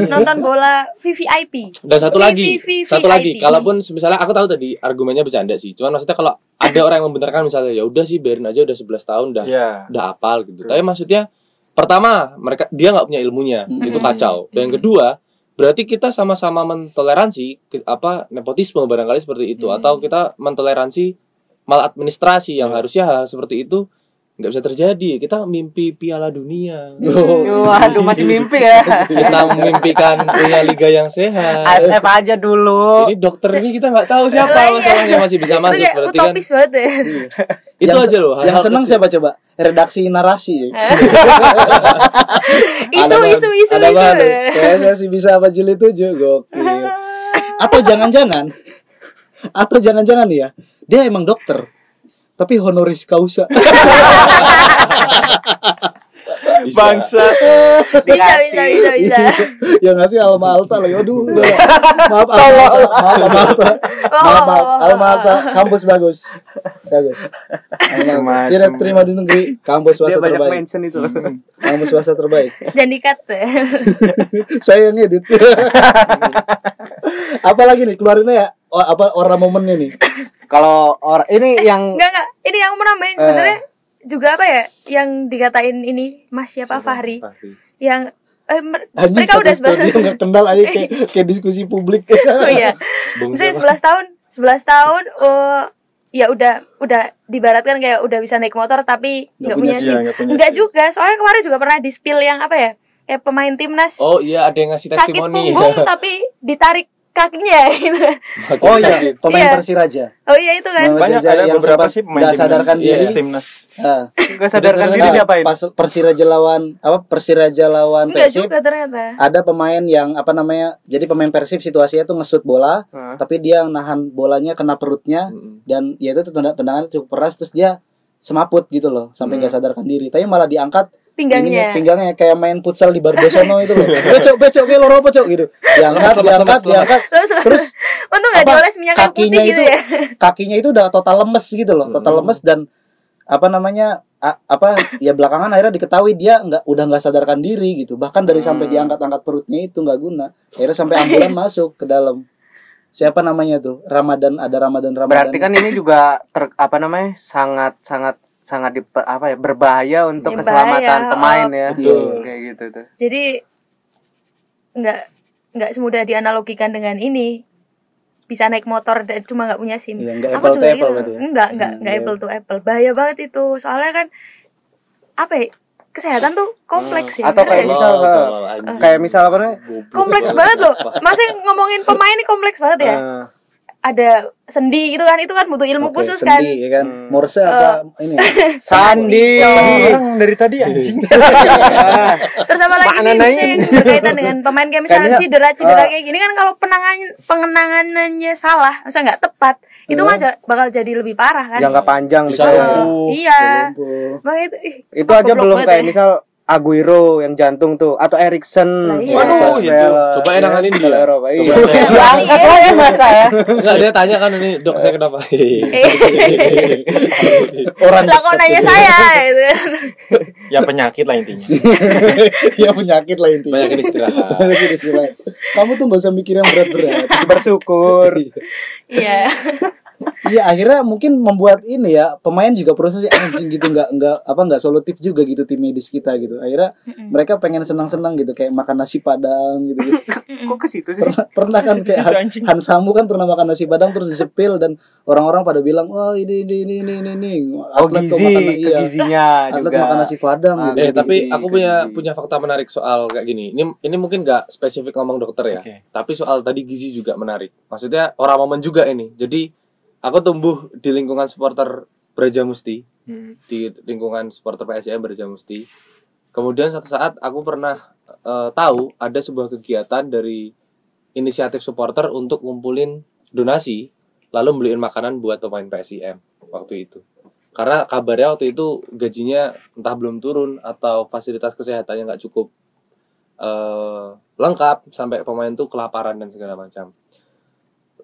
Nonton bola VVIP. dan satu lagi VVVIP. satu lagi kalaupun misalnya aku tahu tadi argumennya bercanda sih cuman maksudnya kalau ada orang yang membenarkan misalnya ya udah sih biarin aja udah 11 tahun udah ya udah apal gitu. Tapi maksudnya pertama mereka dia nggak punya ilmunya itu kacau. Dan yang kedua berarti kita sama-sama mentoleransi apa nepotisme barangkali seperti itu Hmm. atau kita mentoleransi maladministrasi yang harusnya hal seperti itu nggak bisa terjadi. Kita mimpi Piala Dunia. Oh. Waduh, masih mimpi ya. Kita memimpikan punya liga yang sehat. AFF aja dulu. Ini dokter ini kita nggak tahu siapa iya. masalahnya masih bisa Itu masuk kayak berarti kan utopis banget ya. itu Yang- aja loh Yang hal-hal seneng kecil. siapa coba? Redaksi narasi. ya? isu, Ada isu, isu, ada isu. banget. PSSI bisa apa jilid tujuh gokil. Atau jangan-jangan atau jangan-jangan nih ya, dia emang dokter. Tapi honoris causa. Bisa. Bangsa. bisa bisa bisa bisa yang ngasih Alma Alta lagi. Aduh, udah. maaf Alma Alta, maaf Alma Alta. Maaf, maaf. Alma Alta, kampus bagus. Bagus. Alta. Tidak terima di negeri, kampus Dia swasta banyak terbaik. mention itu loh. Kampus swasta terbaik. jangan dikat Saya yang edit. Apalagi nih? Keluarinnya ya? Oh, apa orang momennya nih? Kalau orang ini yang enggak enggak. Ini yang mau nambahin sebenarnya juga apa ya? Yang dikatain ini Mas siapa? Fahri. Fahri. yang eh, mer- Anjing mereka udah satu sebelas dia nggak kenal aja kayak, kayak diskusi publik. oh iya. Misalnya siapa? 11 tahun 11 tahun oh ya udah udah dibaratkan kayak udah bisa naik motor tapi nggak punya, SIM. iya, nggak juga soalnya kemarin juga pernah di spill yang apa ya? Kayak pemain timnas. Oh iya ada yang ngasih sakit testimoni. punggung tapi ditarik kakinya gitu Oh iya, pemain Iya. Persiraja. oh iya itu kan banyak ada yang beberapa sih pemain timnas. sadarkan Iya, diri. timnas Ah. nggak sadarkan diri Nah, diapain? Pas Persiraja lawan apa Persiraja lawan enggak Persib juga ternyata ada pemain yang apa namanya jadi pemain Persib situasinya tuh ngesut bola Hah. tapi dia nahan bolanya kena perutnya Mm-mm. dan ya itu tendang tendangan cukup keras terus dia semaput gitu loh sampai Hmm. nggak sadarkan diri tapi malah diangkat pinggangnya. Ininya, pinggangnya kayak main futsal di Bardosono itu loh. Becok becok kayak loro becok gitu. Diangkat diangkat diangkat. Terus untung nggak apa, dioles minyak kayu putih kakinya gitu itu ya. kakinya itu udah total lemes gitu loh total Hmm. lemes dan apa namanya a- apa ya belakangan akhirnya diketahui dia nggak udah nggak sadarkan diri gitu. Bahkan dari sampai Hmm. diangkat-angkat perutnya itu nggak guna. Akhirnya sampai ambulan masuk ke dalam. Siapa namanya tuh? Ramadan ada Ramadan Ramadan Berarti kan ini juga ter, apa namanya sangat sangat sangat di, apa ya berbahaya untuk Ya, keselamatan bahaya. pemain Oh, ya. betul. Kayak gitu tuh. jadi nggak nggak semudah dianalogikan dengan ini bisa naik motor dan cuma nggak punya sim Iya, nggak aku apple to juga gitu ya? nggak nggak Hmm, nggak iya. apple to apple bahaya banget itu soalnya kan apa ya kesehatan tuh kompleks ya Atau kayak misal- anjing. Kayak misal apa kompleks banget loh masa ngomongin pemain ini kompleks banget ya Eh, ada sendi gitu kan itu kan butuh ilmu Oke, khusus sendi, kan ya kan Hmm. Morse apa ini Sandi. orang dari tadi anjing terus apa lagi sih yang berkaitan dengan pemain kayak misalnya Kayaknya, cedera cedera eh, kayak gini kan kalau penanganan pengenanganannya salah masa nggak tepat itu Eh. mah bakal jadi lebih parah kan Jangka panjang Bisa bisa. lumpuh. iya makanya itu ih, Itu aja belum kayak ya. misal Aguero yang jantung tuh atau Erikson. Lah, iya. Waduh, Itu. Bella. Coba Iya, enakan dia. Eropa. Iya. Coba saya- Ya, angkat lagi masa ya. Enggak dia tanya kan ini dok saya kenapa? Orang lah kok nanya saya gitu ya penyakit lah intinya ya penyakit lah intinya Banyakin istirahat. Banyakin istirahat. kamu tuh gak usah mikir yang berat-berat Bersyukur. iya Iya akhirnya mungkin membuat ini ya pemain juga proses anjing gitu nggak nggak apa nggak solutif juga gitu tim medis kita gitu akhirnya mereka pengen senang-senang gitu kayak makan nasi padang gitu, gitu. Kok ke situ sih? pernah, pernah kan Situ, kayak Han. Han Samu kan pernah makan nasi padang terus disepil dan orang-orang pada bilang wah ini ini ini ini ini, ini. Oh atlet kok gizi, makan iya gizinya atlet juga. makan nasi padang gitu. Eh Gizi, tapi aku punya gizi. punya fakta menarik soal kayak gini. Ini ini mungkin nggak spesifik ngomong dokter ya. Oke. Tapi soal tadi gizi juga menarik. Maksudnya orang momen juga ini. Jadi aku tumbuh di lingkungan supporter Braja Musti, Hmm. di lingkungan supporter PSM Braja Musti. Kemudian satu saat aku pernah eh, tahu ada sebuah kegiatan dari inisiatif supporter untuk ngumpulin donasi lalu beliin makanan buat pemain PSIM waktu itu. Karena kabarnya waktu itu gajinya entah belum turun atau fasilitas kesehatannya nggak cukup eh, lengkap sampai pemain tuh kelaparan dan segala macam.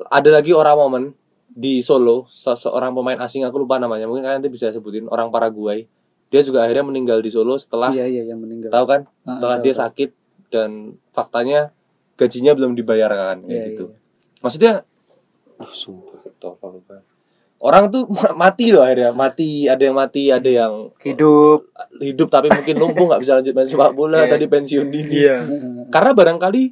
Ada lagi orang momen di Solo, seseorang pemain asing aku lupa namanya, mungkin kalian nanti bisa sebutin orang Paraguay. Dia juga akhirnya meninggal di Solo setelah iya iya yang meninggal tahu kan Ah, setelah tahu, dia tahu. sakit dan faktanya gajinya belum dibayarkan kayak Iya, gitu. iya. Maksudnya uh, sumpah. Orang tuh ma- mati loh akhirnya, mati, ada yang mati, ada yang Hidup. hidup tapi mungkin lumpuh nggak bisa lanjut main sepak bola, Iya. tadi pensiun dini. iya Karena barangkali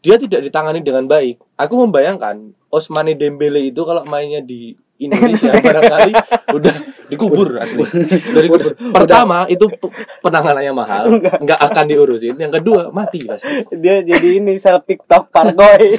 dia tidak ditangani dengan baik. Aku membayangkan Osmane Dembele itu kalau mainnya di Indonesia barangkali udah dikubur asli. Udah dikubur. Pertama itu pe- penanganannya mahal, nggak akan diurusin. Yang kedua mati pasti. Dia jadi ini seleb TikTok Pargoy.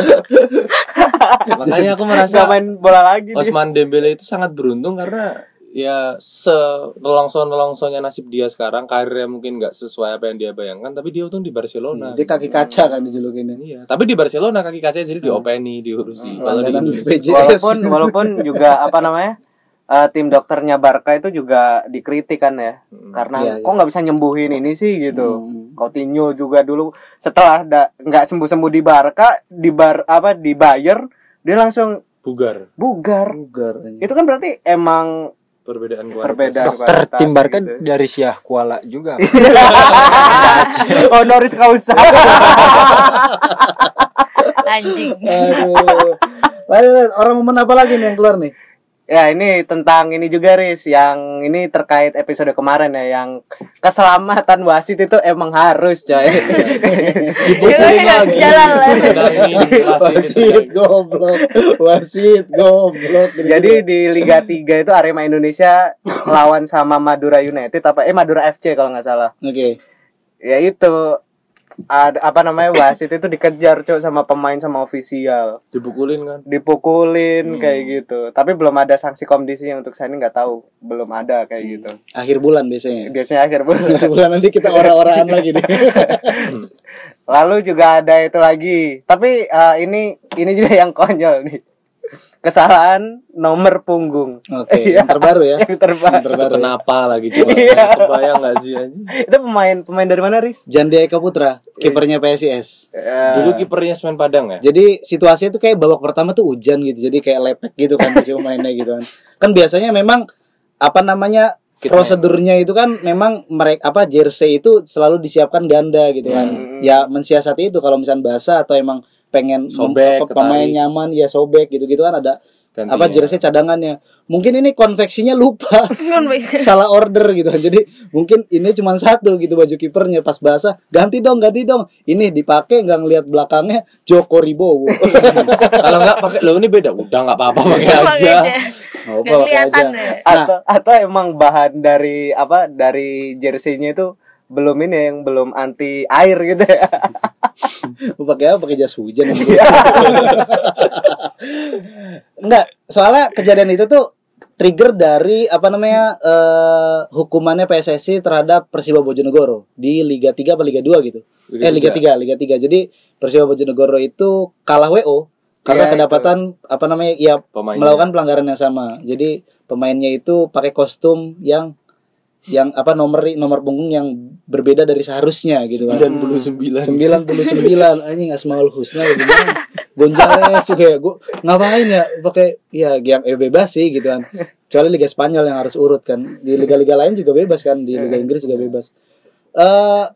Makanya aku Gak merasa main bola lagi. Osman Dembele itu sangat beruntung karena ya se nelongso nelongsonya nasib dia sekarang karirnya mungkin nggak sesuai apa yang dia bayangkan tapi dia untung di Barcelona. Dia kaki kaca kan dijulukinnya. iya tapi di Barcelona kaki kaca jadi diopeni diurusi. Kalau di walaupun walaupun juga apa namanya eh, tim dokternya Barca itu juga dikritik kan ya. Hmm. karena Iya, kok nggak bisa nyembuhin ini sih gitu. Hmm. Coutinho juga dulu setelah nggak sembuh sembuh di Barca di bar apa di Bayer dia langsung bugar. Bugar. Bugar. itu kan berarti emang perbedaan kualitas. Perbedaan. dokter kualitas tim Barca gitu. dari Syah Kuala juga honoris causa Anjing. Aduh. Lanjut, lanjut. orang momen apa lagi nih yang keluar nih? Ya ini tentang ini juga Riz Yang ini terkait episode kemarin ya Yang keselamatan wasit itu emang harus coy Dipukulin lagi. Jalan lah. Tendangi, wasit goblok. Wasit goblok. Jadi di Liga 3 itu Arema Indonesia lawan sama Madura United apa eh Madura FC kalau nggak salah. Oke. Ya itu ada apa namanya wasit itu dikejar cok sama pemain sama ofisial, dipukulin kan dipukulin Hmm. kayak gitu. Tapi belum ada sanksi kondisi untuk saya ini nggak tahu, belum ada kayak Hmm. gitu. Akhir bulan biasanya. Biasanya akhir bulan. Akhir bulan nanti kita orang-orangan lagi nih. Lalu juga ada itu lagi. Tapi eh, ini ini juga yang konyol nih. Kesalahan nomor punggung. Oke, Iya. yang terbaru ya. Yang terbaru. Yang terbaru. kenapa lagi coba Iya. kebayang nggak sih anjing Itu pemain pemain dari mana, Riz? Jandi Eka Putra, kipernya PSIS. Eh, dulu kipernya Semen Padang ya Jadi situasinya tuh kayak babak pertama tuh hujan gitu. Jadi kayak lepek gitu kan si pemainnya gitu kan. Kan biasanya memang apa namanya Kitnya. prosedurnya itu kan memang mereka apa jersey itu selalu disiapkan ganda gitu kan. Hmm. Ya mensiasati itu kalau misalnya basah atau emang pengen Sobek, apa, pemain nyaman ya sobek gitu-gitu kan ada Gantinya. apa jersey cadangannya. Mungkin ini konveksinya lupa. Salah order gitu kan. Jadi mungkin ini cuma satu gitu baju kipernya pas basah ganti dong ganti dong. Ini dipakai nggak ngelihat belakangnya Joko Ribowo. kalau nggak pakai lo ini beda udah nggak apa-apa pakai aja kelihatan aja. deh. Nah. atau atau emang bahan dari apa dari jersey-nya itu belum ini yang belum anti air gitu ya. Mau pakai apa? Pakai jas hujan. Enggak, soalnya kejadian itu tuh trigger dari apa namanya eh hukumannya PSSI terhadap Persiba Bojonegoro di Liga 3 apa Liga 2 gitu. Liga eh Liga 3, Liga 3. Jadi Persiba Bojonegoro itu kalah WO karena Iya, kedapatan apa namanya ya Pemainnya. melakukan pelanggaran yang sama. Jadi pemainnya itu pakai kostum yang yang apa nomor nomor punggung yang berbeda dari seharusnya gitu kan. 99 99 anjing Asmaul Husna gimana Gonzales juga ya gua ngapain ya? Pakai ya yang eh, bebas sih gitu kan. Kecuali Liga Spanyol yang harus urut kan. Di liga-liga lain juga bebas kan. Di Liga Inggris juga bebas. Eh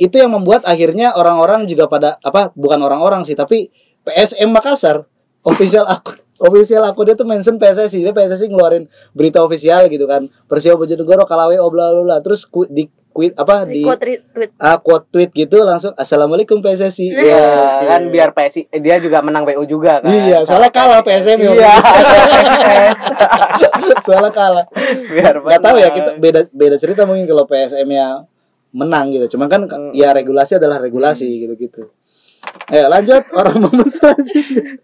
itu yang membuat akhirnya orang-orang juga pada apa bukan orang-orang sih tapi PSM Makassar official akun official akun dia tuh mention PSSI dia PSSI ngeluarin berita official gitu kan. Persiwa Bojonegoro kalah WO bla bla bla. Terus ku- di quit apa di Quote tweet. ah quote tweet gitu langsung assalamualaikum PSSI Ya, kan biar PSI eh, dia juga menang WO juga kan. iya soalnya kalah PSM ya Iya, soalnya kalah. Biar nggak tahu ya kita beda beda cerita mungkin kalau PSM nya menang gitu. Cuman kan Hmm. ya regulasi adalah regulasi gitu gitu eh lanjut. Orang momen selanjutnya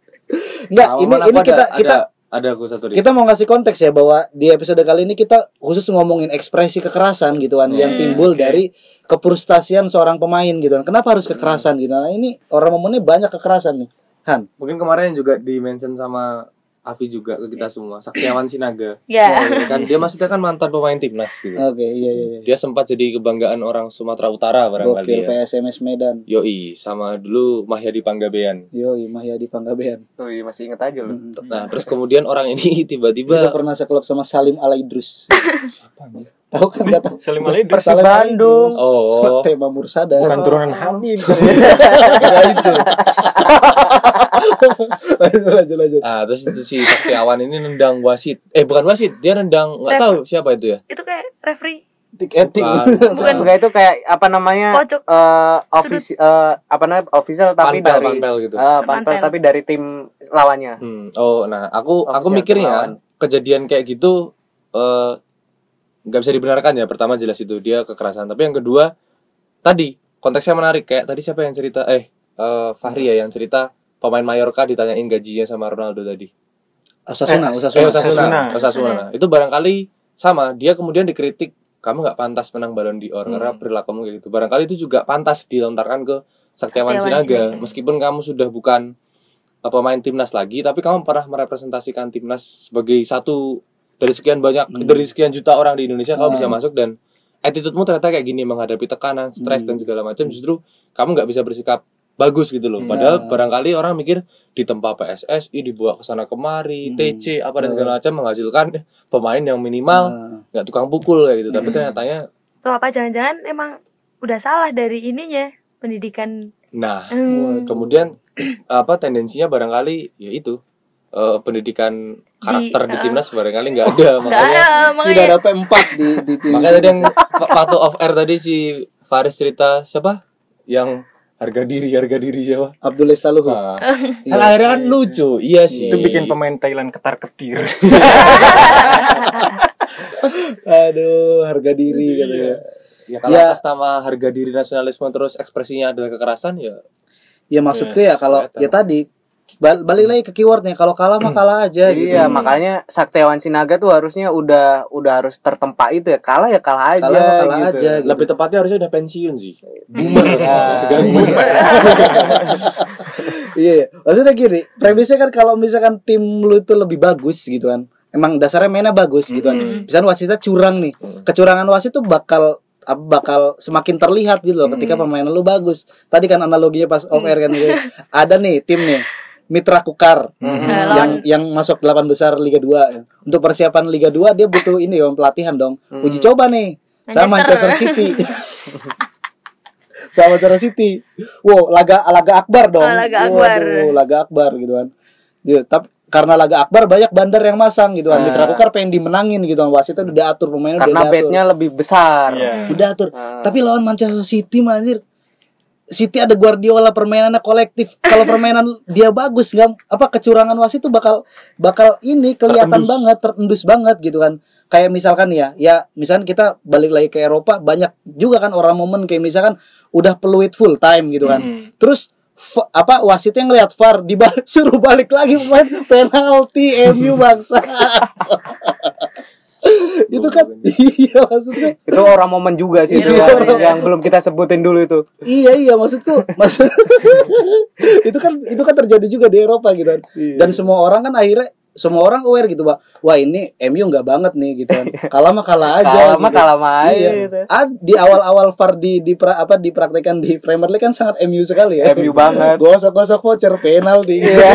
nggak Nah, ini ini kita ada, kita ada, ada aku satu kita mau ngasih konteks ya bahwa di episode kali ini kita khusus ngomongin ekspresi kekerasan gitu kan yang Hmm, timbul oke. dari kepurustasian seorang pemain gitu. Kan kenapa harus kekerasan gitu? Nah ini orang momennya banyak kekerasan nih Han. Mungkin kemarin juga di mention sama Avi juga ke kita semua. Saktiawan Sinaga. Ya. Ya kan? Dia maksudnya kan mantan pemain timnas gitu. Oke iya iya iya. Dia sempat jadi kebanggaan orang Sumatera Utara barangkali gokil ya. PSMS Medan. Yoi sama dulu Mahyadi Panggabean. Yoi Mahyadi Panggabean. Tuh, iya, masih inget aja lu. nah terus kemudian orang ini Kita tiba-tiba pernah seklub sama Salim Alaidrus. Tahu kan gak tahu? Salim Alaidrus. Persib Bandung. oh Tema Mursada. bukan turunan Habib Kira itu. lanjut lanjut lanjut. ah terus itu si Saktiawan ini nendang wasit eh bukan wasit dia nendang nggak tahu siapa itu ya Itu kayak referee. Tik etik. Bukan. Bukan itu kayak apa namanya? Eh ofisi eh, apa namanya? official tapi Panpel, dari panpel gitu. Eh, panpel Panpel. tapi dari tim lawannya. Hmm. Oh, nah aku aku Official mikirnya lawan. kejadian kayak gitu eh nggak bisa dibenarkan ya. Pertama jelas itu dia kekerasan, tapi yang kedua tadi konteksnya menarik kayak tadi siapa yang cerita eh eh, Fahri ya yang cerita pemain Mallorca ditanyain gajinya sama Ronaldo tadi. Osasuna, Eh, Osasuna. Eh, Osasuna. Osasuna. Osasuna. Nah, itu barangkali sama dia kemudian dikritik kamu nggak pantas menang Ballon d'Or karena Hmm. perilakumu kayak gitu barangkali itu juga pantas dilontarkan ke Saktiawan Saktiawan Sinaga Sinaga. meskipun kamu sudah bukan uh, pemain timnas lagi tapi kamu pernah merepresentasikan timnas sebagai satu dari sekian banyak Hmm. dari sekian juta orang di Indonesia kamu Hmm. bisa masuk dan attitude-mu ternyata kayak gini menghadapi tekanan stres Hmm. dan segala macam justru kamu nggak bisa bersikap bagus gitu loh Hmm. padahal Nah. barangkali orang mikir ditempa PSSI dibawa ke sana kemari Hmm. TC apa dan Hmm. segala macam menghasilkan pemain yang minimal Nah, nggak tukang pukul kayak gitu tapi Hmm. ternyatanya Tuh apa jangan-jangan emang udah salah dari ininya pendidikan nah Hmm. kemudian apa tendensinya barangkali ya itu eh, pendidikan karakter di, eh, timnas barangkali nggak ada makanya ada tidak makanya ada P4 di di tim. makanya tadi yang waktu off air tadi si Faris cerita siapa yang harga diri harga diri siapa Abdul Estaluhu. nah, Iya. kan akhirnya kan lucu iya sih Itu bikin pemain Thailand ketar ketir. Aduh, harga diri katanya. ya kalau Ya. atas nama harga diri nasionalisme terus ekspresinya adalah kekerasan ya Ya maksudku ya kalau ya tadi bal- balik lagi ke keywordnya kalau kalah mah kalah aja gitu. Iya, makanya Saktiawan Sinaga tuh harusnya udah udah harus tertempa itu ya. Kalah ya kalah aja Kalah mah kalah gitu. aja. gitu. lebih tepatnya harusnya udah pensiun sih Boomer. Iya, iya. maksudnya gini, premisnya kan kalau misalkan tim lu itu lebih bagus gitu kan. Emang dasarnya mainnya bagus gitu kan. Hmm. Misalnya wasitnya curang nih. Hmm. Kecurangan wasit tuh bakal apa, bakal semakin terlihat gitu loh ketika Hmm. pemain lu bagus. Tadi kan analoginya pas off air kan gitu. Ada nih tim nih Mitra Kukar Hmm. yang yang masuk 8 besar Liga 2. Untuk persiapan Liga 2 dia butuh ini dong pelatihan dong. Uji coba nih sama Manchester. Manchester City. sama Manchester City. Wow, laga laga akbar dong. Oh, laga akbar. Waduh, laga akbar gitu kan. Dia tapi karena laga akbar banyak bandar yang masang gitu kan. Ah. Mitra Kukar pengen dimenangin gitu kan. Wasitnya udah diatur pemainnya udah Karena diatur. bednya lebih besar. Iya. Udah atur. Ah. Tapi lawan Manchester City mah, anjir. City ada Guardiola permainannya kolektif. Kalau permainan dia bagus nggak apa kecurangan wasit itu bakal bakal ini kelihatan Terendus. banget, terendus banget gitu kan. Kayak misalkan ya, ya misalkan kita balik lagi ke Eropa banyak juga kan orang momen kayak misalkan udah peluit full time gitu kan. Hmm. Terus apa wasitnya ngelihat VAR dibalik suruh balik lagi pemain penalti MU bangsa. itu kan iya maksudnya Itu orang momen juga sih itu Iya, yang, orang- yang belum kita sebutin dulu itu. Iya iya maksudku maksud itu kan itu kan terjadi juga di Eropa gitu kan. Dan semua orang kan akhirnya semua orang aware gitu pak wah ini MU nggak banget nih gitu kan kalah mah kalah aja Kalah mah gitu. kalah mah aja Iya. gitu. Ah, di awal-awal VAR di di pra- apa dipraktekkan di Premier League kan sangat MU sekali ya MU banget. gosok-gosok voucher penalti Iya.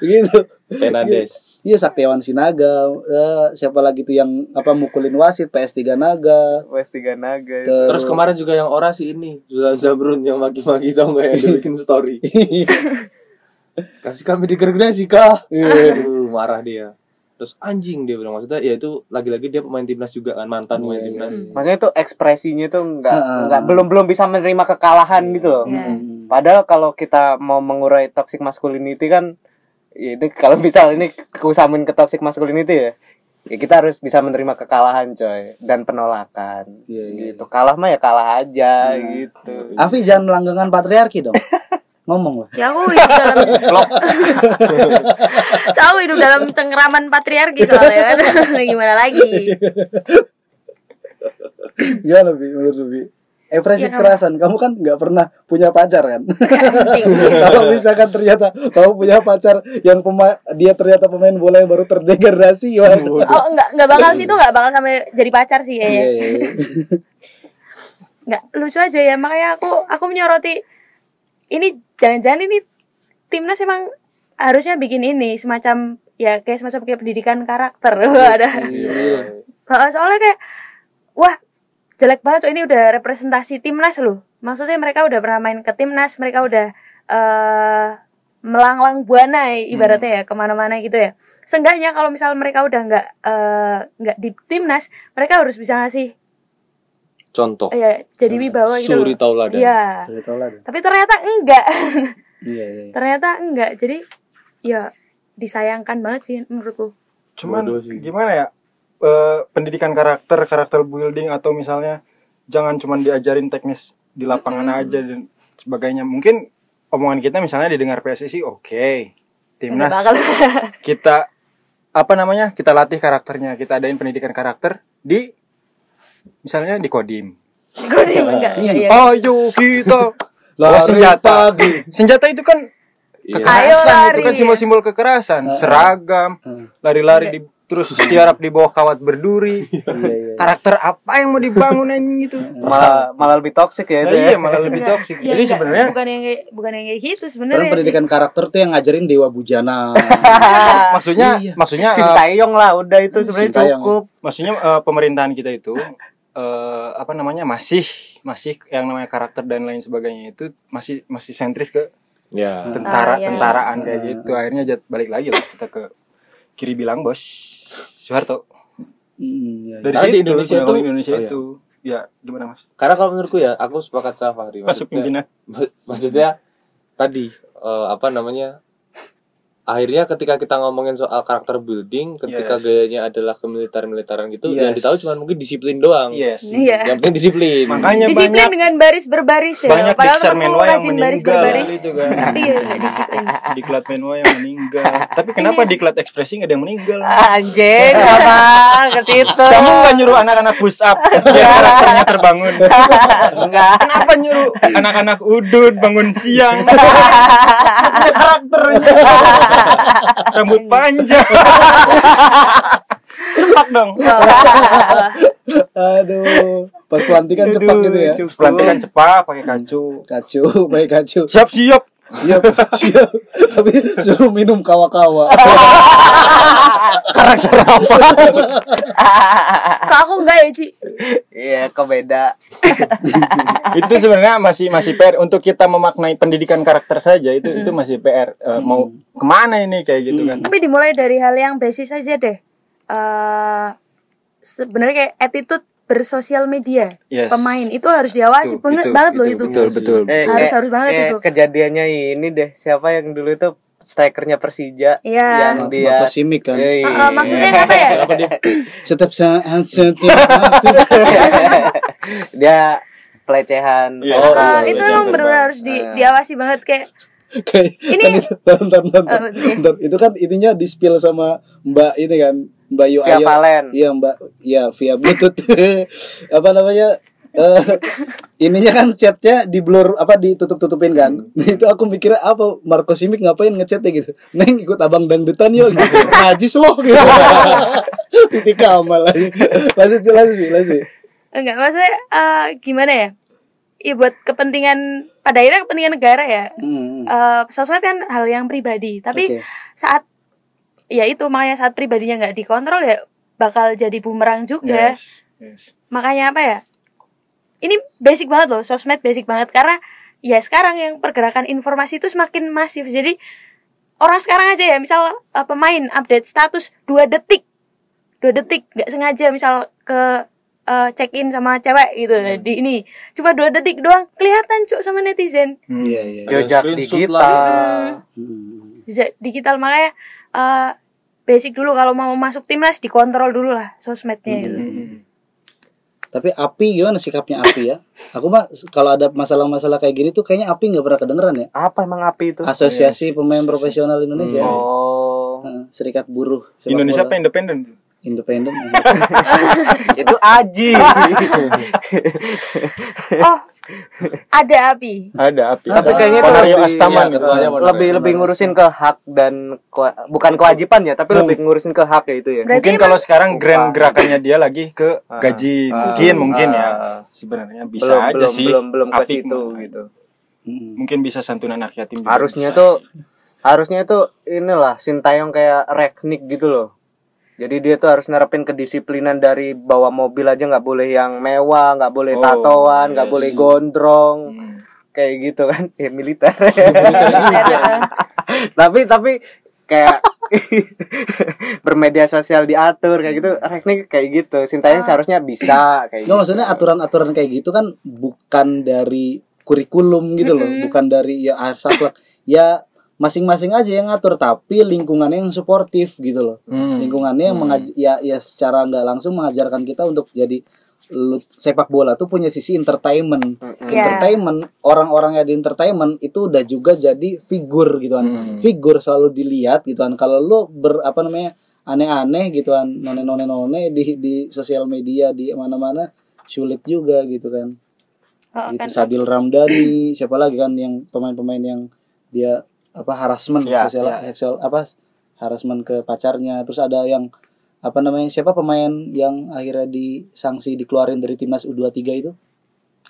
Gitu Fernandes. Iya Saktiawan Sinaga. Eh, siapa lagi tuh yang apa mukulin wasit? PS3 Naga. West Tiga Naga. itu. Terus- Terus kemarin juga yang orasi ini Zulan Zabrun yang maki-maki tau gak yang bikin story? Kasih kami digergasi kah Aduh marah dia Terus anjing dia bilang Maksudnya ya itu lagi-lagi dia pemain timnas juga kan Mantan pemain Iya, timnas iya. Maksudnya itu ekspresinya tuh nggak nggak belum belum bisa menerima kekalahan gitu loh. Iya. Hmm. Padahal kalau kita mau mengurai toxic masculinity kan ya itu kalau misal ini kusamin ke toxic masculinity ya ya kita harus bisa menerima kekalahan coy dan penolakan Iya, iya. gitu kalah mah ya kalah aja Nah. gitu Afi jangan melanggengkan patriarki dong. Ngomong lah. Ya aku hidup dalam Aku hidup dalam cengkeraman patriarki soalnya kan. Gimana lagi? Gimana Bi? Menurut lu, Bi? Ekspresi Ya, kamu- kekerasan. Kamu kan nggak pernah punya pacar kan? Anjing. Kalau misalkan ternyata kamu punya pacar yang pemain dia ternyata pemain bola yang baru terdegradasi? Oh enggak enggak bakal sih itu enggak bakal sampai jadi pacar sih Iya, kayaknya. iya, iya. Enggak lucu aja ya makanya aku aku menyoroti ini jangan-jangan ini timnas emang harusnya bikin ini semacam ya kayak semacam kayak pendidikan karakter. Ada. Iya. Soalnya kayak wah jelek banget tuh ini udah representasi timnas loh. Maksudnya mereka udah pernah main ke timnas mereka udah eh melanglang buana ibaratnya ya ke mana-mana gitu ya. Seenggaknya kalau misal mereka udah nggak eh, nggak di timnas mereka harus bisa ngasih Contoh ya jadi wibawa gitu Suri tauladan Iya. Deh. tapi ternyata enggak Iya, iya. ternyata enggak jadi ya disayangkan banget sih menurutku Cuman sih. gimana ya? Eh, pendidikan karakter, karakter building atau misalnya jangan cuman diajarin teknis di lapangan aja dan sebagainya. Mungkin omongan kita misalnya didengar PSSI oke. Enggak Timnas kita apa namanya kita latih karakternya kita adain pendidikan karakter di misalnya di kodim. Gue enggak. Iya, iya. ayo kita. Lari Bawa senjata. pagi. senjata itu kan Iya. kekerasan Ayo itu kan simbol-simbol kekerasan. Seragam. Lari-lari di terus tiarap di bawah kawat berduri. Karakter apa yang mau dibangun anjing itu? Malah malah lebih toksik ya Nah, itu ya. iya malah lebih toksik Ya, jadi enggak, sebenarnya bukan yang kayak bukan yang kayak gitu sebenarnya sih. pendidikan karakter tuh yang ngajarin Dewa Bujana. maksudnya Iya. maksudnya eh, Sintayong lah udah itu sebenarnya Sintayong. cukup. maksudnya eh, pemerintahan kita itu eh, apa namanya masih masih yang namanya karakter dan lain sebagainya itu masih masih sentris ke Ya. tentara Ah, iya. tentaraan kayak gitu akhirnya jat balik lagi lah kita ke kiri bilang bos Soeharto Hmm, iya, iya. dari situ di Indonesia itu- Indonesia oh, iya. itu ya gimana mas Karena kalau menurutku ya, aku sepakat sama Fahri. masuk Maksudnya- pimpinan maksudnya tadi eh, apa namanya akhirnya ketika kita ngomongin soal karakter building ketika Yes. gayanya adalah kemiliter militeran gitu Yes. yang ditahu cuma mungkin disiplin doang. Yes. Iya. yang penting disiplin. Makanya Disiplin banyak dengan baris berbaris ya. banyak Padahal temanku Menwa yang rajin baris meninggal. berbaris. itu kan. Tapi ya enggak disiplin. diklat Menwa yang meninggal. Tapi kenapa diklat ekspresi nggak ada yang meninggal? Anjing apa? Ke situ. Kamu nggak nyuruh anak-anak push up biar karakternya terbangun? Enggak kenapa nyuruh anak-anak udut bangun siang? karakternya rambut panjang. Cepat dong. Aduh, pas pelantikan cepat gitu ya. pelantikan cepat pakai kacu. Kacu, baik kacu. siap siap Siap, siap. Tapi suruh minum kawa-kawa. karakter apa Kok aku enggak ya, Ci? iya kok beda itu sebenarnya masih masih PR untuk kita memaknai pendidikan karakter saja itu itu masih PR Eh, mau ke mana ini kayak gitu kan Tapi dimulai dari hal yang basis aja deh. Eh sebenarnya kayak attitude bersosial media Yes. pemain itu harus diawasi Itu, banget itu, banget loh itu, itu. betul betul eh, Harus- kayak- harus banget kayak itu. kejadiannya ini deh siapa yang dulu itu strikernya Persija Iya. yang dia Simic kan. Eh, Eh, eh, maksudnya apa ya? Setiap saat, setiap waktu. dia pelecehan. Oh, Eh, iya, itu emang benar-benar harus di, diawasi banget kayak Kayak Ini- kan itu, bentar, bentar, bentar, bentar. Oh. Bentar, itu kan itunya di spill sama Mbak ini kan, Mbak Yu Via Ayu. Valen. Iya Mbak, iya via Bluetooth. apa namanya? eh ininya kan chatnya di blur apa ditutup tutupin kan nah, itu aku mikirnya apa Marco Simic ngapain ngechatnya gitu neng ikut abang dangdutan yuk gitu najis loh gitu titik kamal lagi lanjut lanjut Wi, lanjut Wi. enggak maksudnya eh, gimana ya? Iya buat kepentingan pada akhirnya kepentingan negara ya. Hmm. Eh, sosmed kan hal yang pribadi, tapi Oke. saat ya itu makanya saat pribadinya nggak dikontrol ya bakal jadi bumerang juga. yes, yes. Makanya apa ya? Ini basic banget loh, sosmed basic banget karena ya sekarang yang pergerakan informasi itu semakin masif. Jadi orang sekarang aja ya, misal uh, pemain update status dua detik, dua detik nggak sengaja misal ke uh, check in sama cewek gitu di ini cuma dua detik doang kelihatan cuk sama netizen Hmm. iya iya jejak digital. Hmm. jejak digital makanya uh, basic dulu kalau mau masuk timnas dikontrol dulu lah sosmednya gitu. Hmm. Tapi Api gimana sikapnya Api ya? Aku mah kalau ada masalah-masalah kayak gini tuh kayaknya Api nggak pernah kedengeran ya. apa emang api itu Asosiasi Iya, Pemain. Profesional Indonesia. oh Heeh, Serikat Buruh Indonesia bola. apa independen Independen. itu aji oh ada api. Ada api. Tapi ada. kayaknya itu Ponario lebih- Astaman iya, gitu. Ponario. lebih lebih ngurusin ke hak dan kewa- bukan kewajiban ya tapi lebih ngurusin ke hak ya itu ya. Berarti mungkin kalau sekarang grand gerakannya dia lagi ke gaji Ah, mungkin mungkin ya. Ah. sebenarnya bisa belum aja belum sih. belum belum ke situ gitu. Mm. mungkin bisa santunan anak yatim juga harusnya bisa. tuh harusnya tuh inilah sintayong kayak reknik gitu loh jadi dia tuh harus nerapin kedisiplinan dari bawa mobil aja nggak boleh yang mewah nggak boleh Oh, tatoan nggak yes. boleh gondrong. Hmm. kayak gitu kan. Ya militer. Militer, tapi tapi kayak bermedia sosial diatur kayak gitu. Reknik kayak gitu. Sintayong seharusnya bisa kayak Nggak gitu. maksudnya aturan-aturan kayak gitu kan bukan dari kurikulum gitu loh, bukan dari ya harus akhlak. Ya masing-masing aja yang ngatur tapi lingkungannya yang suportif gitu loh. Hmm. Lingkungannya yang mengaj- ya ya secara nggak langsung mengajarkan kita untuk jadi lu- sepak bola tuh punya sisi entertainment. Ya. Entertainment, orang-orang yang di entertainment itu udah juga jadi figur gitu kan. Hmm. Figur selalu dilihat gitu kan. Kalau lu ber apa namanya? aneh-aneh gitu kan none-none none di di sosial media di mana-mana sulit juga gitu kan Oh, gitu kan Sadil Ramdhani siapa lagi kan yang pemain-pemain yang dia apa harassment Ya, sosial ya. seksual apa harassment ke pacarnya terus ada yang apa namanya siapa pemain yang akhirnya disanksi dikeluarin dari timnas U23 itu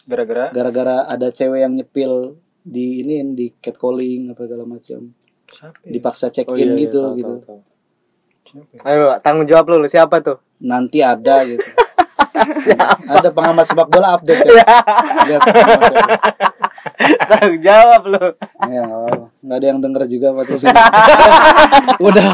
gara-gara gara-gara ada cewek yang nyepil di ini di catcalling apa segala macam siapa ya? dipaksa check Oh, in iya, iya, gitu tahu, gitu tahu, tahu. Siapa? Ayo tanggung jawab lu, lu siapa tuh? nanti ada gitu ada pengamat sepak bola update ya Lihat, tanggung jawab lu. ya nggak ada yang denger juga ini udah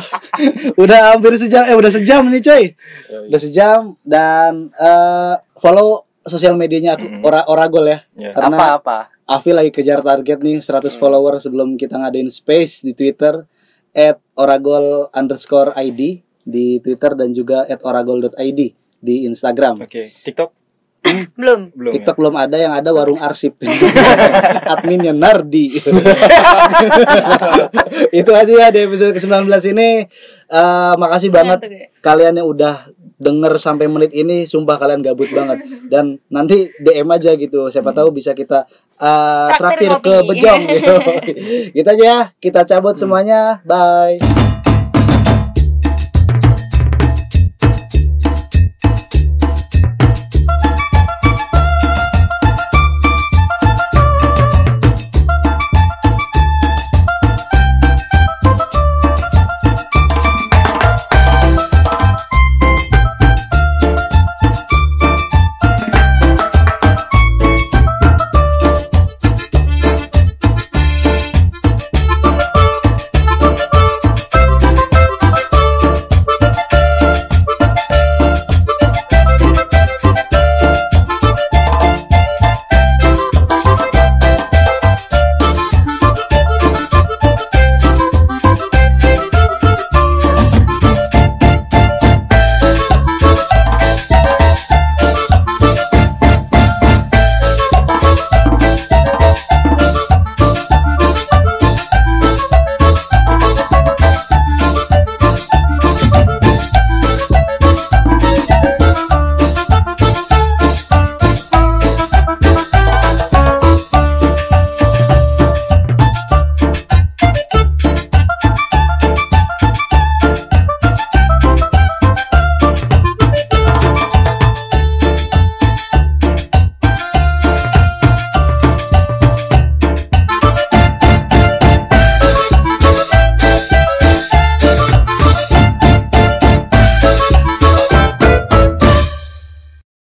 udah hampir sejam eh udah sejam nih coy Yoi. udah sejam dan eh, follow sosial medianya aku Mm-mm. Ora Oragol ya Ya. karena Apa-apa? Afi lagi kejar target nih 100 follower sebelum kita ngadain space di Twitter at oragol underscore ID di Twitter dan juga at oragol.id di Instagram. Oke, TikTok belum. Belum TikTok belum ada yang ada warung arsip. Adminnya Nardi. Itu aja ya di episode ke-19 ini. Eh, makasih banget Ngantuk ya? kalian yang udah denger sampai menit ini. Sumpah kalian gabut banget. Dan nanti DM aja gitu. Siapa tahu bisa kita eh, Traktir traktir ke bejong. Gitu gitu aja ya. Kita cabut semuanya. Bye